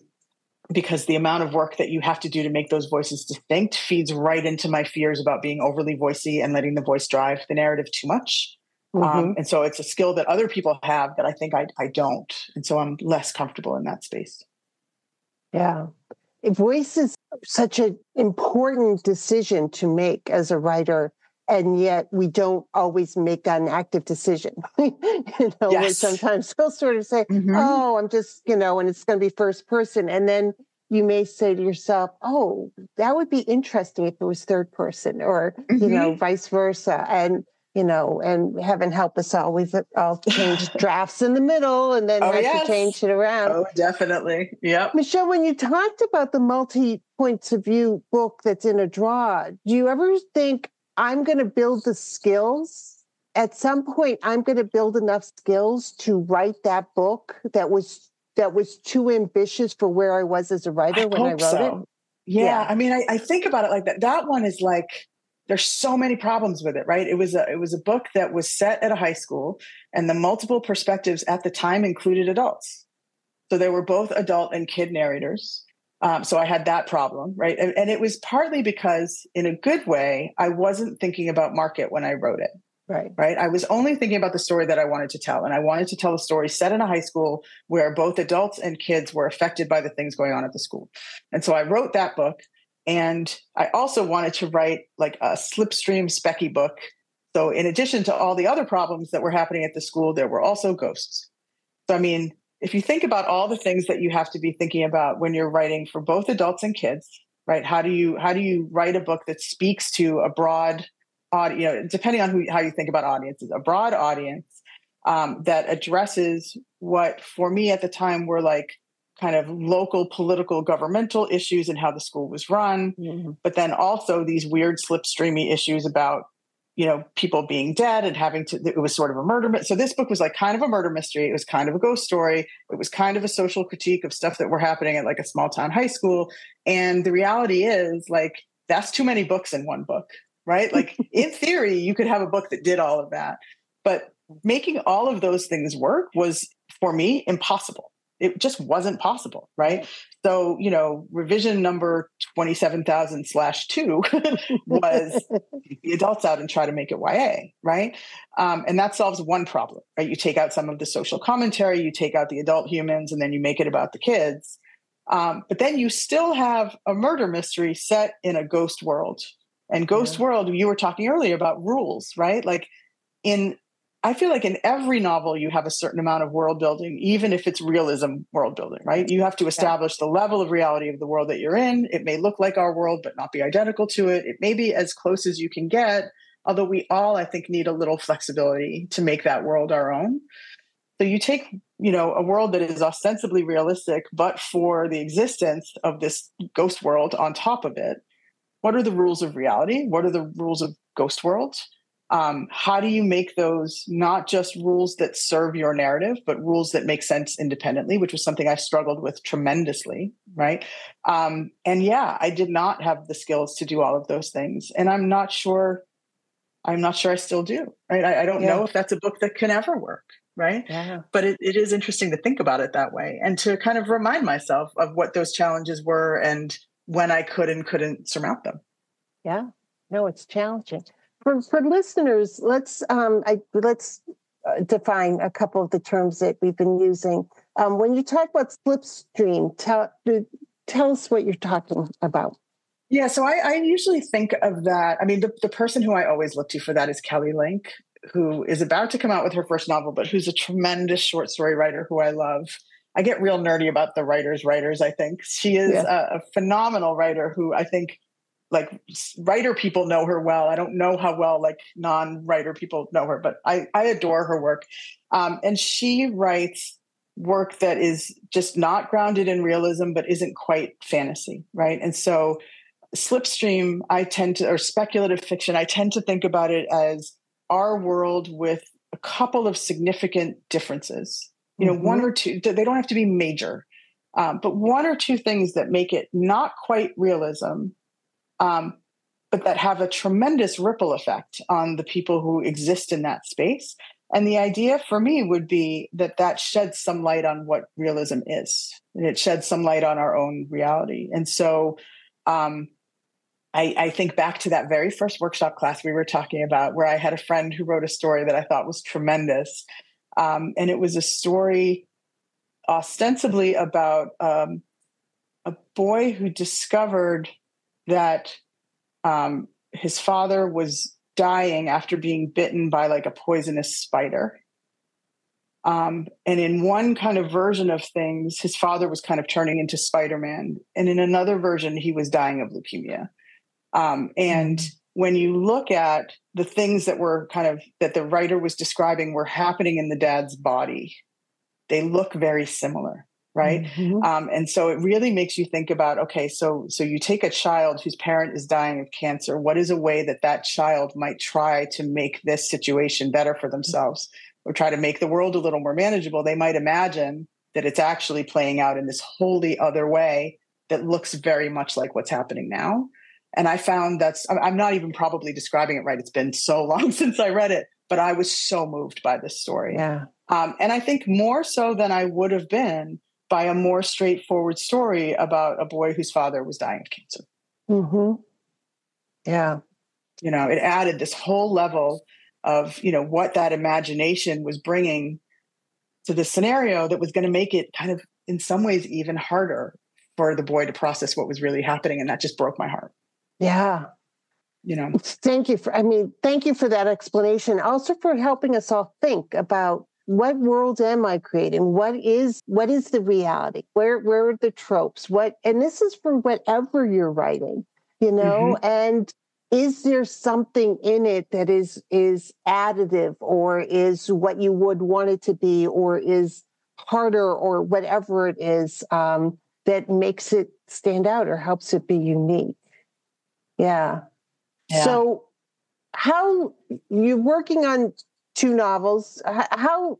because the amount of work that you have to do to make those voices distinct feeds right into my fears about being overly voicey and letting the voice drive the narrative too much. Um, mm-hmm. Um, and so it's a skill that other people have that I think I, I don't. And so I'm less comfortable in that space. Yeah. Voice is such an important decision to make as a writer. And yet we don't always make an active decision. you know, yes. sometimes we'll sort of say, mm-hmm. oh, I'm just, you know, and it's going to be first person. And then you may say to yourself, oh, that would be interesting if it was third person or, mm-hmm. you know, mm-hmm. vice versa. And, you know, and heaven help us all, we've all changed drafts in the middle and then oh, had yes. to change it around. Oh, definitely. Yep. Michelle, when you talked about the multi points of view book that's in a draw, do you ever think, I'm going to build the skills. At some point, I'm going to build enough skills to write that book that was that was too ambitious for where I was as a writer I when I wrote so. it. Yeah, yeah. I mean, I, I think about it like that. That one is like there's so many problems with it right it was a it was a book that was set at a high school and the multiple perspectives at the time included adults so there were both adult and kid narrators um, so I had that problem, right? And, and, it was partly because, in a good way, I wasn't thinking about market when I wrote it. Right. Right. I was only thinking about the story that I wanted to tell. And I wanted to tell a story set in a high school where both adults and kids were affected by the things going on at the school. And so I wrote that book. And I also wanted to write like a slipstream specky book. So, in addition to all the other problems that were happening at the school, there were also ghosts. So, I mean, if you think about all the things that you have to be thinking about when you're writing for both adults and kids right how do you how do you write a book that speaks to a broad audience you know depending on who how you think about audiences a broad audience um, that addresses what for me at the time were like kind of local political governmental issues and how the school was run mm-hmm. but then also these weird slipstreamy issues about you know people being dead and having to it was sort of a murder so this book was like kind of a murder mystery. It was kind of a ghost story. It was kind of a social critique of stuff that were happening at like a small town high school. And the reality is like that's too many books in one book right? Like in theory you could have a book that did all of that. But making all of those things work was for me impossible it just wasn't possible right? So you know revision number 27000 slash 2 was the adults out and try to make it ya right? Um, and that solves one problem right? You take out some of the social commentary you take out the adult humans and then you make it about the kids. Um, but then you still have a murder mystery set in a ghost world. And ghost yeah. world you were talking earlier about rules right? Like in I feel like in every novel, you have a certain amount of world building, even if it's realism world building, right? You have to establish the level of reality of the world that you're in. It may look like our world, but not be identical to it. It may be as close as you can get, although we all, I think, need a little flexibility to make that world our own. So you take, you know, a world that is ostensibly realistic, but for the existence of this ghost world on top of it. What are the rules of reality? What are the rules of ghost world? Um, how do you make those not just rules that serve your narrative but rules that make sense independently which was something i struggled with tremendously right um, and yeah i did not have the skills to do all of those things and i'm not sure i'm not sure i still do right i, I don't yeah. know if that's a book that can ever work right yeah. but it, it is interesting to think about it that way and to kind of remind myself of what those challenges were and when I could and couldn't surmount them. Yeah, no, it's challenging for for listeners. Let's um, I let's uh, define a couple of the terms that we've been using. Um, when you talk about slipstream, tell tell us what you're talking about. Yeah, so I, I usually think of that. I mean, the, the person who I always look to for that is Kelly Link, who is about to come out with her first novel, but who's a tremendous short story writer who I love. I get real nerdy about the writers' writers, I think. She is yeah. a, a phenomenal writer who I think like writer people know her well. I don't know how well like non-writer people know her, but I, I adore her work. Um, and she writes work that is just not grounded in realism, but isn't quite fantasy, right? And so slipstream, I tend to, or speculative fiction, I tend to think about it as our world with a couple of significant differences. You know, mm-hmm. one or two, they don't have to be major, um, but one or two things that make it not quite realism, um, but that have a tremendous ripple effect on the people who exist in that space. And the idea for me would be that that sheds some light on what realism is, and it sheds some light on our own reality. And so, um, I, I, think back to that very first workshop class we were talking about, where I had a friend who wrote a story that I thought was tremendous. Um, and it was a story ostensibly about um, a boy who discovered that um, his father was dying after being bitten by like a poisonous spider. Um, and in one kind of version of things, his father was kind of turning into Spider Man. And in another version, he was dying of leukemia. Um, and mm-hmm. when you look at the things that were kind of that the writer was describing were happening in the dad's body, they look very similar right? Mm-hmm. um, and so it really makes you think about okay so so you take a child whose parent is dying of cancer what is a way that that child might try to make this situation better for themselves or try to make the world a little more manageable? They might imagine that it's actually playing out in this wholly other way that looks very much like what's happening now. And i found that's i'm not even probably describing it right. It's been so long since i read it but i was so moved by this story. Yeah. Um, and i think more so than i would have been by a more straightforward story about a boy whose father was dying of cancer. Mm-hmm. Yeah. You know, it added this whole level of, you know, what that imagination was bringing to the scenario that was going to make it kind of, in some ways, even harder for the boy to process what was really happening. And that just broke my heart. Yeah. You know, thank you for, I mean, thank you for that explanation. Also for helping us all think about what world am I creating? What is what is the reality? Where where are the tropes? What and this is for whatever you're writing, you know, mm-hmm. and is there something in it that is is additive or is what you would want it to be or is harder or whatever it is um, that makes it stand out or helps it be unique yeah. yeah. so how you're working on two novels. How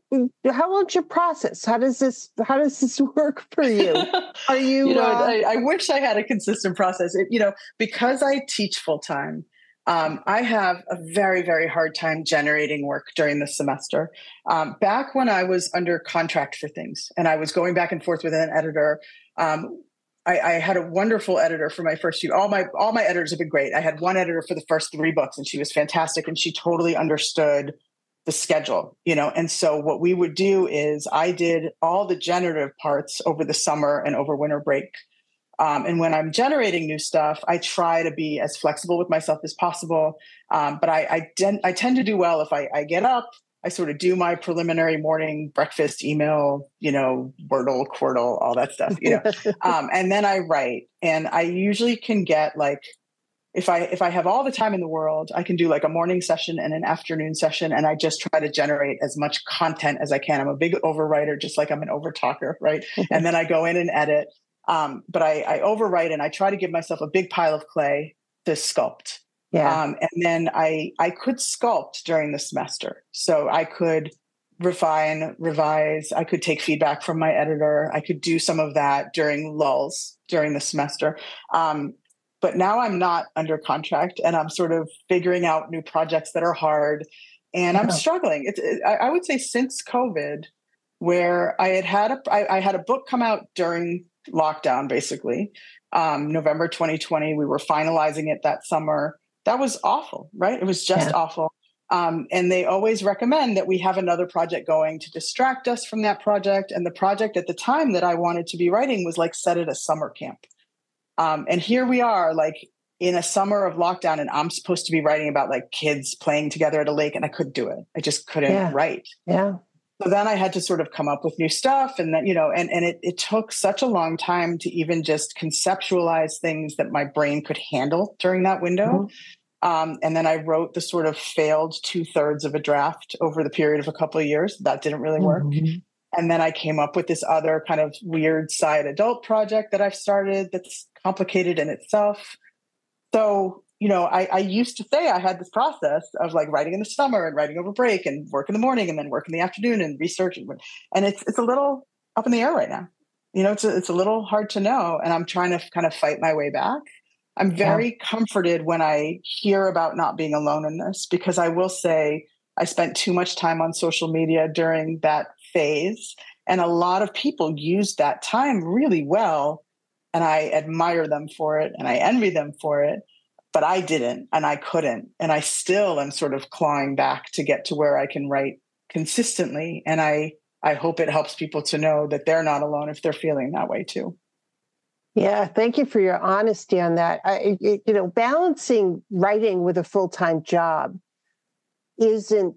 how long's your process? How does this how does this work for you? Are you? you know, uh, I, I, wish I had a consistent process. It, you know, because I teach full time. Um, I have a very, very hard time generating work during the semester. Um, back when I was under contract for things and I was going back and forth with an editor, um, I, I, had a wonderful editor for my first few. All my all my editors have been great. I had one editor for the first three books, and she was fantastic, and she totally understood the schedule, you know. And so what we would do is I did all the generative parts over the summer and over winter break. Um, and when I'm generating new stuff, I try to be as flexible with myself as possible. Um, but I I, den- I, tend to do well if I, I get up, I sort of do my preliminary morning breakfast email, you know, Wordle, Quordle, all that stuff, you know, um, and then I write. And I usually can get like if i if i have all the time in the world i can do like a morning session and an afternoon session and i just try to generate as much content as i can. I'm a big overwriter just like i'm an overtalker right? And then i go in and edit. Um, but I, I overwrite and i try to give myself a big pile of clay to sculpt. Yeah. Um, and then i i could sculpt during the semester. So i could refine revise. I could take feedback from my editor. I could do some of that during lulls during the semester. Um, but now I'm not under contract and I'm sort of figuring out new projects that are hard and I'm struggling. It's, it, I would say since COVID, where I had had a I, I had a book come out during lockdown, basically, um, November 2020. We were finalizing it that summer. That was awful, right? It was just yeah. awful. Um, and they always recommend that we have another project going to distract us from that project. And the project at the time that I wanted to be writing was like set at a summer camp. Um, and here we are, like in a summer of lockdown, and I'm supposed to be writing about like kids playing together at a lake, and I couldn't do it. I just couldn't yeah. write. Yeah. So then I had to sort of come up with new stuff, and then you know, and and it it took such a long time to even just conceptualize things that my brain could handle during that window. Mm-hmm. Um, and then I wrote the sort of failed two thirds of a draft over the period of a couple of years. That didn't really work. Mm-hmm. And then I came up with this other kind of weird side adult project that I've started that's complicated in itself. So, you know, I, I, used to say I had this process of like writing in the summer and writing over break and work in the morning and then work in the afternoon and research. And, and it's, it's a little up in the air right now. You know, it's a, it's a little hard to know. And I'm trying to kind of fight my way back. I'm very yeah. comforted when I hear about not being alone in this because I will say I spent too much time on social media during that phase. And a lot of people used that time really well and I admire them for it and I envy them for it. But I didn't and I couldn't. And I still am sort of clawing back to get to where I can write consistently. And I I hope it helps people to know that they're not alone if they're feeling that way too. Yeah, thank you for your honesty on that. I, you know, balancing writing with a full time job isn't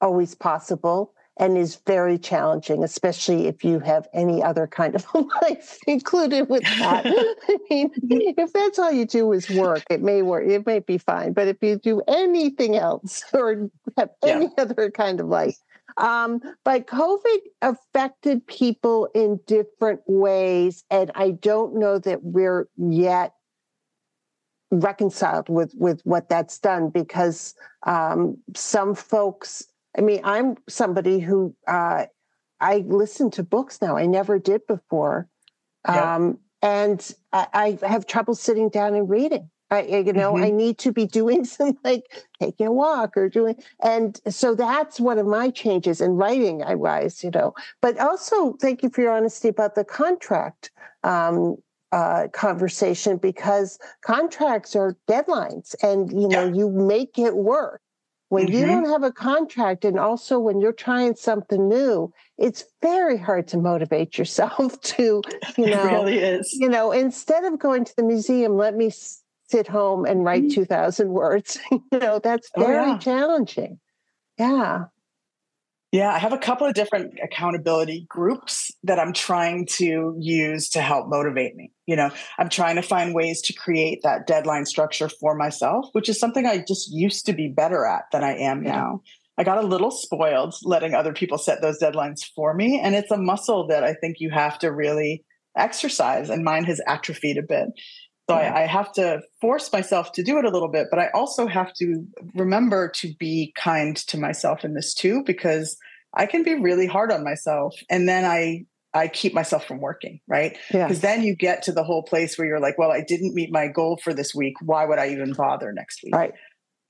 always possible and is very challenging, especially if you have any other kind of life included with that. I mean, if that's all you do is work, it may work, it may be fine. But if you do anything else or have any yeah. other kind of life, um, but COVID affected people in different ways, and I don't know that we're yet reconciled with with what that's done because um, some folks I mean, I'm somebody who uh, I listen to books now. I never did before, um, and I, I, have trouble sitting down and reading. I, you know, mm-hmm. I need to be doing some like taking a walk or doing, and so that's one of my changes in writing. I was, you know, but also thank you for your honesty about the contract. Um, uh, conversation because contracts are deadlines and you know yeah. you make it work when mm-hmm. you don't have a contract, and also when you're trying something new, it's very hard to motivate yourself to, you know, it really is. You know, instead of going to the museum, let me sit home and write mm-hmm. 2,000 words. you know, that's very oh, yeah. challenging. Yeah. Yeah, I have a couple of different accountability groups that I'm trying to use to help motivate me. You know, I'm trying to find ways to create that deadline structure for myself, which is something I just used to be better at than I am now. I got a little spoiled letting other people set those deadlines for me. And it's a muscle that I think you have to really exercise, and mine has atrophied a bit. So I, I, have to force myself to do it a little bit, but I also have to remember to be kind to myself in this too, because I can be really hard on myself. And then I I keep myself from working, right? Because yeah. then you get to the whole place where you're like, well, I didn't meet my goal for this week. Why would I even bother next week? Right.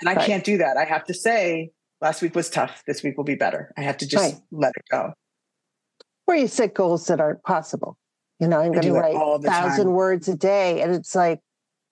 And I right. can't do that. I have to say, last week was tough. This week will be better. I have to just right. let it go. Or you set goals that aren't possible. You know, I'm going to write a thousand words a day. And it's like,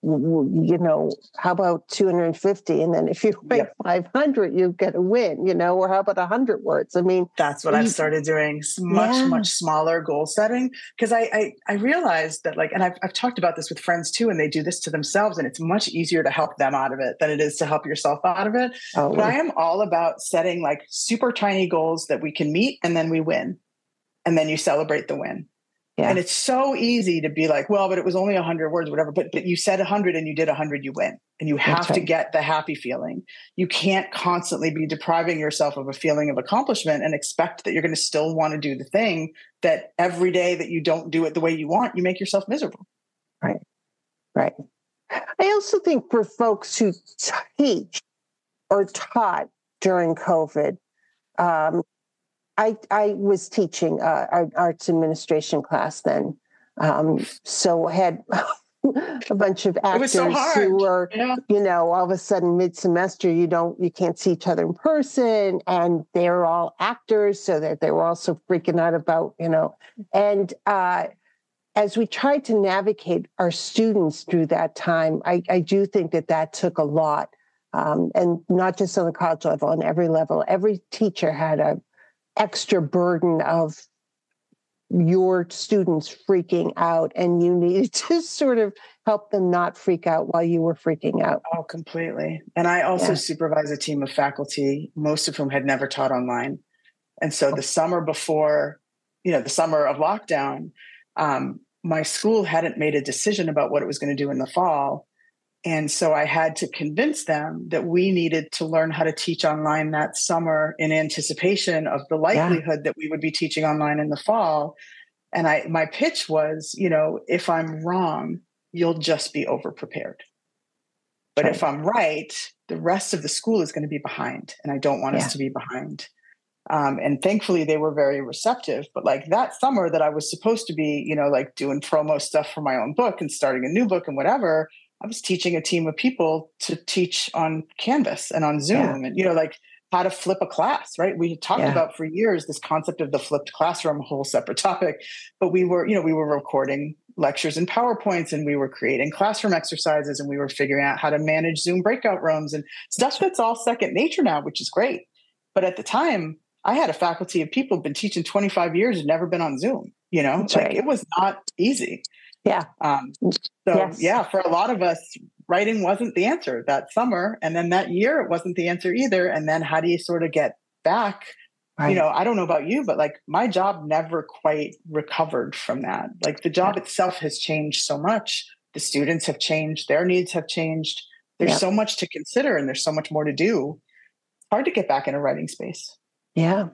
you know, how about 250? And then if you write yep. 500, you get a win, you know, or how about 100 words? I mean, that's what I've started doing much, yeah. much smaller goal setting. Because I, I, I realized that, like, and I've, I've talked about this with friends too, and they do this to themselves, and it's much easier to help them out of it than it is to help yourself out of it. Oh. But I am all about setting like super tiny goals that we can meet and then we win. And then you celebrate the win. Yeah. And it's so easy to be like, well, but it was only 100 words, whatever. But but you said 100 and you did 100, you win. And you have right. to get the happy feeling. You can't constantly be depriving yourself of a feeling of accomplishment and expect that you're going to still want to do the thing that every day that you don't do it the way you want, you make yourself miserable. Right. Right. I also think for folks who teach or taught during COVID, um, I, I was teaching uh, our arts administration class then. Um, so had a bunch of actors so who were yeah. you know, all of a sudden mid semester, you don't, you can't see each other in person, and they're all actors, so that they were also freaking out about, you know, and uh, as we tried to navigate our students through that time, I, I do think that that took a lot, um, and not just on the college level, on every level. Every teacher had a extra burden of your students freaking out and you needed to sort of help them not freak out while you were freaking out. Oh, completely. And I also yeah. supervise a team of faculty, most of whom had never taught online. And so the summer before, you know, the summer of lockdown, um, my school hadn't made a decision about what it was going to do in the fall. And so I had to convince them that we needed to learn how to teach online that summer in anticipation of the likelihood yeah. that we would be teaching online in the fall. And I my pitch was, you know, if I'm wrong, you'll just be overprepared. But right. if I'm right, the rest of the school is going to be behind. And I don't want yeah. us to be behind. Um, and thankfully they were very receptive. But like that summer that I was supposed to be, you know, like doing promo stuff for my own book and starting a new book and whatever, I was teaching a team of people to teach on Canvas and on Zoom yeah. and, you know, like how to flip a class, right? We talked yeah. about for years this concept of the flipped classroom, a whole separate topic. But we were, you know, we were recording lectures and PowerPoints and we were creating classroom exercises and we were figuring out how to manage Zoom breakout rooms and stuff that's all second nature now, which is great. But at the time, I had a faculty of people been teaching 25 years and never been on Zoom. You know, that's like right. it was not easy. Yeah. Um, so yes. yeah, for a lot of us, writing wasn't the answer that summer, and then that year it wasn't the answer either. And then how do you sort of get back? Right. You know, I don't know about you, but like my job never quite recovered from that. Like the job yeah. itself has changed so much. The students have changed, their needs have changed. There's yeah. so much to consider, and there's so much more to do. Hard to get back in a writing space. Yeah.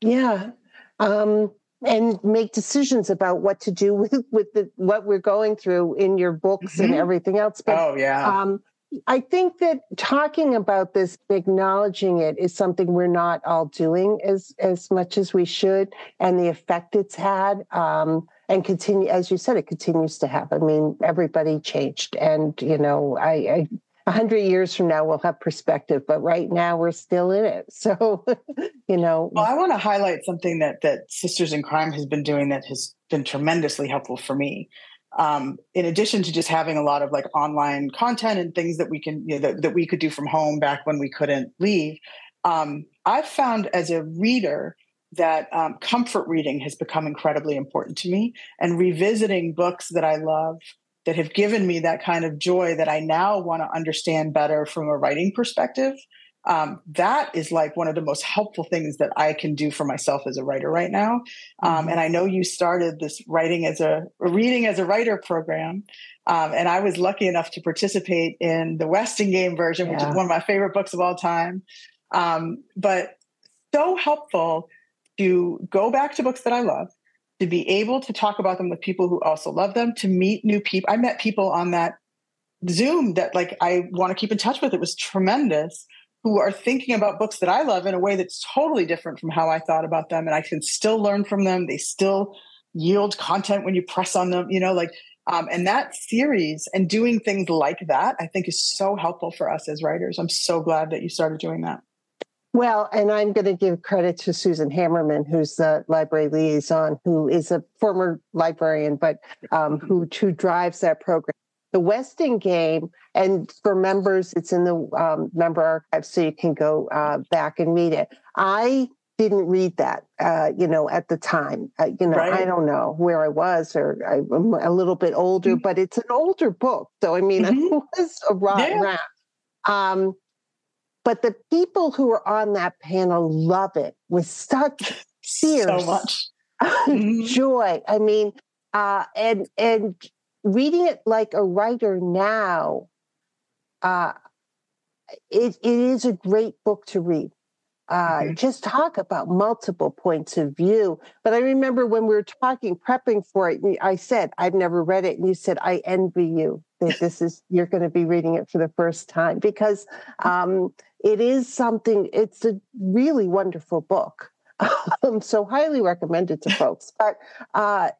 Yeah. Um, and make decisions about what to do with with the what we're going through in your books mm-hmm. and everything else. But oh yeah. Um, I think that talking about this, acknowledging it, is something we're not all doing as as much as we should, and the effect it's had, um, and continue as you said, it continues to have. I mean, everybody changed, and you know, I, I 100 years from now we'll have perspective but right now we're still in it. So you know. Well i want to highlight something that that sisters in crime has been doing that has been tremendously helpful for me. Um, in addition to just having a lot of like online content and things that we can you know that, that we could do from home back when we couldn't leave um, i've found as a reader that um, comfort reading has become incredibly important to me and revisiting books that i love that have given me that kind of joy that I now want to understand better from a writing perspective. Um, that is like one of the most helpful things that I can do for myself as a writer right now. Um, mm-hmm. and I know you started this writing as a reading as a writer program. Um, and I was lucky enough to participate in the Westing Game version, yeah. which is one of my favorite books of all time. Um, but so helpful to go back to books that I love, to be able to talk about them with people who also love them, to meet new people. I met people on that Zoom that like I want to keep in touch with. It was tremendous who are thinking about books that I love in a way that's totally different from how I thought about them. And I can still learn from them. They still yield content when you press on them, you know, like, um, and that series and doing things like that, I think is so helpful for us as writers. I'm so glad that you started doing that. Well, and I'm going to give credit to Susan Hammerman, who's the library liaison, who is a former librarian, but um, who, who drives that program. The Westing game, and for members, it's in the um, member archive, so you can go uh, back and read it. I didn't read that, uh, you know, at the time. Uh, you know, right. I don't know where I was, or I'm a little bit older, mm-hmm. but it's an older book. So, I mean, mm-hmm. I was a yeah. Um, but the people who are on that panel love it with such fierce so much mm-hmm. joy. I mean, uh, and and reading it like a writer now, uh, it, it is a great book to read. Uh, mm-hmm. Just talk about multiple points of view. But I remember when we were talking, prepping for it, I said, I've never read it. And you said, I envy you that this is, you're going to be reading it for the first time because um, it is something, it's a really wonderful book. Um, so highly recommended to folks. But uh,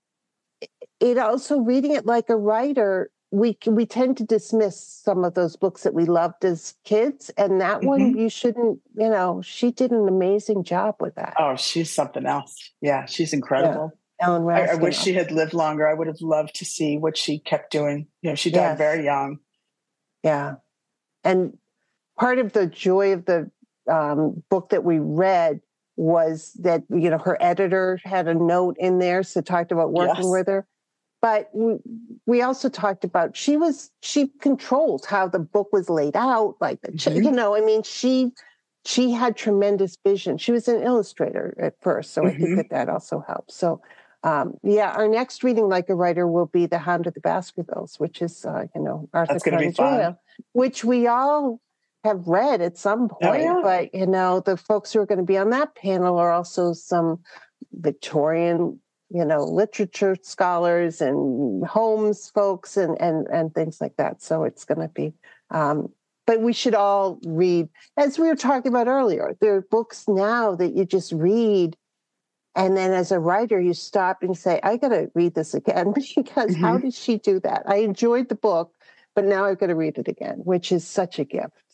it also reading it like a writer we we tend to dismiss some of those books that we loved as kids, and that mm-hmm. one you shouldn't. You know, she did an amazing job with that. Oh, she's something else. Yeah, she's incredible. Yeah. Ellen Raskin. I, I, wish she had lived longer. I would have loved to see what she kept doing. You know, she died yes. very young. Yeah, and part of the joy of the um, book that we read was that you know her editor had a note in there so talked about working yes. with her but we, we also talked about she was she controlled how the book was laid out like the, mm-hmm. you know i mean she she had tremendous vision she was an illustrator at first so mm-hmm. i think mm-hmm. that that also helps so um, yeah our next reading like a writer will be the hound of the baskervilles which is uh, you know arthur conan doyle which we all have read at some point, oh, yeah. but you know, the folks who are going to be on that panel are also some Victorian, you know, literature scholars and Holmes folks and and and things like that. So it's going to be. Um, but we should all read, as we were talking about earlier. There are books now that you just read, and then as a writer, you stop and say, "I got to read this again," because mm-hmm. how did she do that? I enjoyed the book, but now I've got to read it again, which is such a gift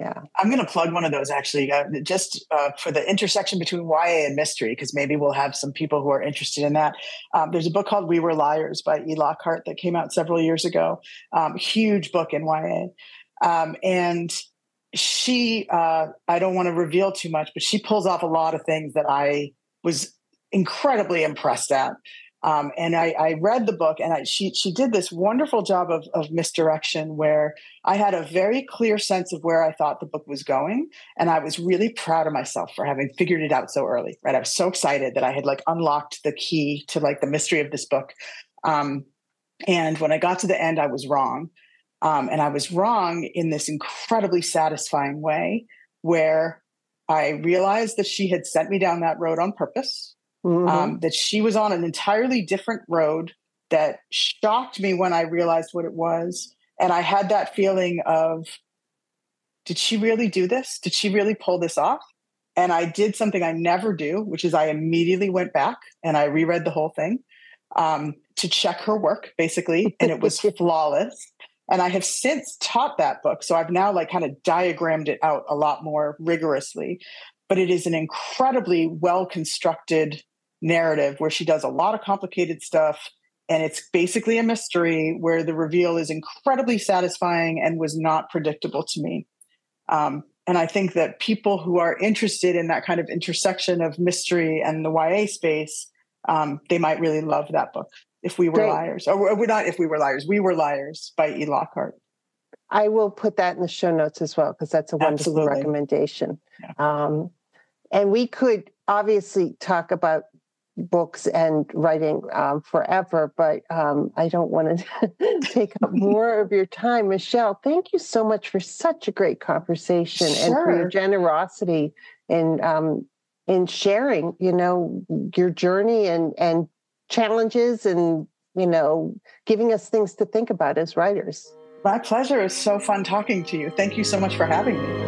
yeah. I'm going to plug one of those actually uh, just uh, for the intersection between ya and mystery because maybe we'll have some people who are interested in that. Um, there's a book called we were liars by e. Lockhart that came out several years ago. Um, huge book in ya um, and she uh, i don't want to reveal too much but she pulls off a lot of things that i was incredibly impressed at um, and I, I, read the book, and I, she she did this wonderful job of, of misdirection, where I had a very clear sense of where I thought the book was going, and I was really proud of myself for having figured it out so early. Right, I was so excited that I had like unlocked the key to like the mystery of this book. Um, and when I got to the end, I was wrong, um, and I was wrong in this incredibly satisfying way, where I realized that she had sent me down that road on purpose mm-hmm. um, that she was on an entirely different road that shocked me when I realized what it was. And I had that feeling of, did she really do this? Did she really pull this off? And I did something I never do, which is I immediately went back and I reread the whole thing um, to check her work, basically, and it was flawless. And I have since taught that book. So I've now like kind of diagrammed it out a lot more rigorously. But it is an incredibly well constructed narrative where she does a lot of complicated stuff and it's basically a mystery where the reveal is incredibly satisfying and was not predictable to me um, and i think that people who are interested in that kind of intersection of mystery and the ya space um, they might really love that book if we were Great. liars or we're not if we were liars we were liars by e lockhart i will put that in the show notes as well because that's a wonderful Absolutely. recommendation yeah. um, and we could obviously talk about books and writing um, forever, but um, I don't want to take up more of your time. Michelle, thank you so much for such a great conversation sure. and for your generosity in um, in sharing, you know, your journey and and challenges and you know giving us things to think about as writers. My pleasure. It's so fun talking to you. Thank you so much for having me.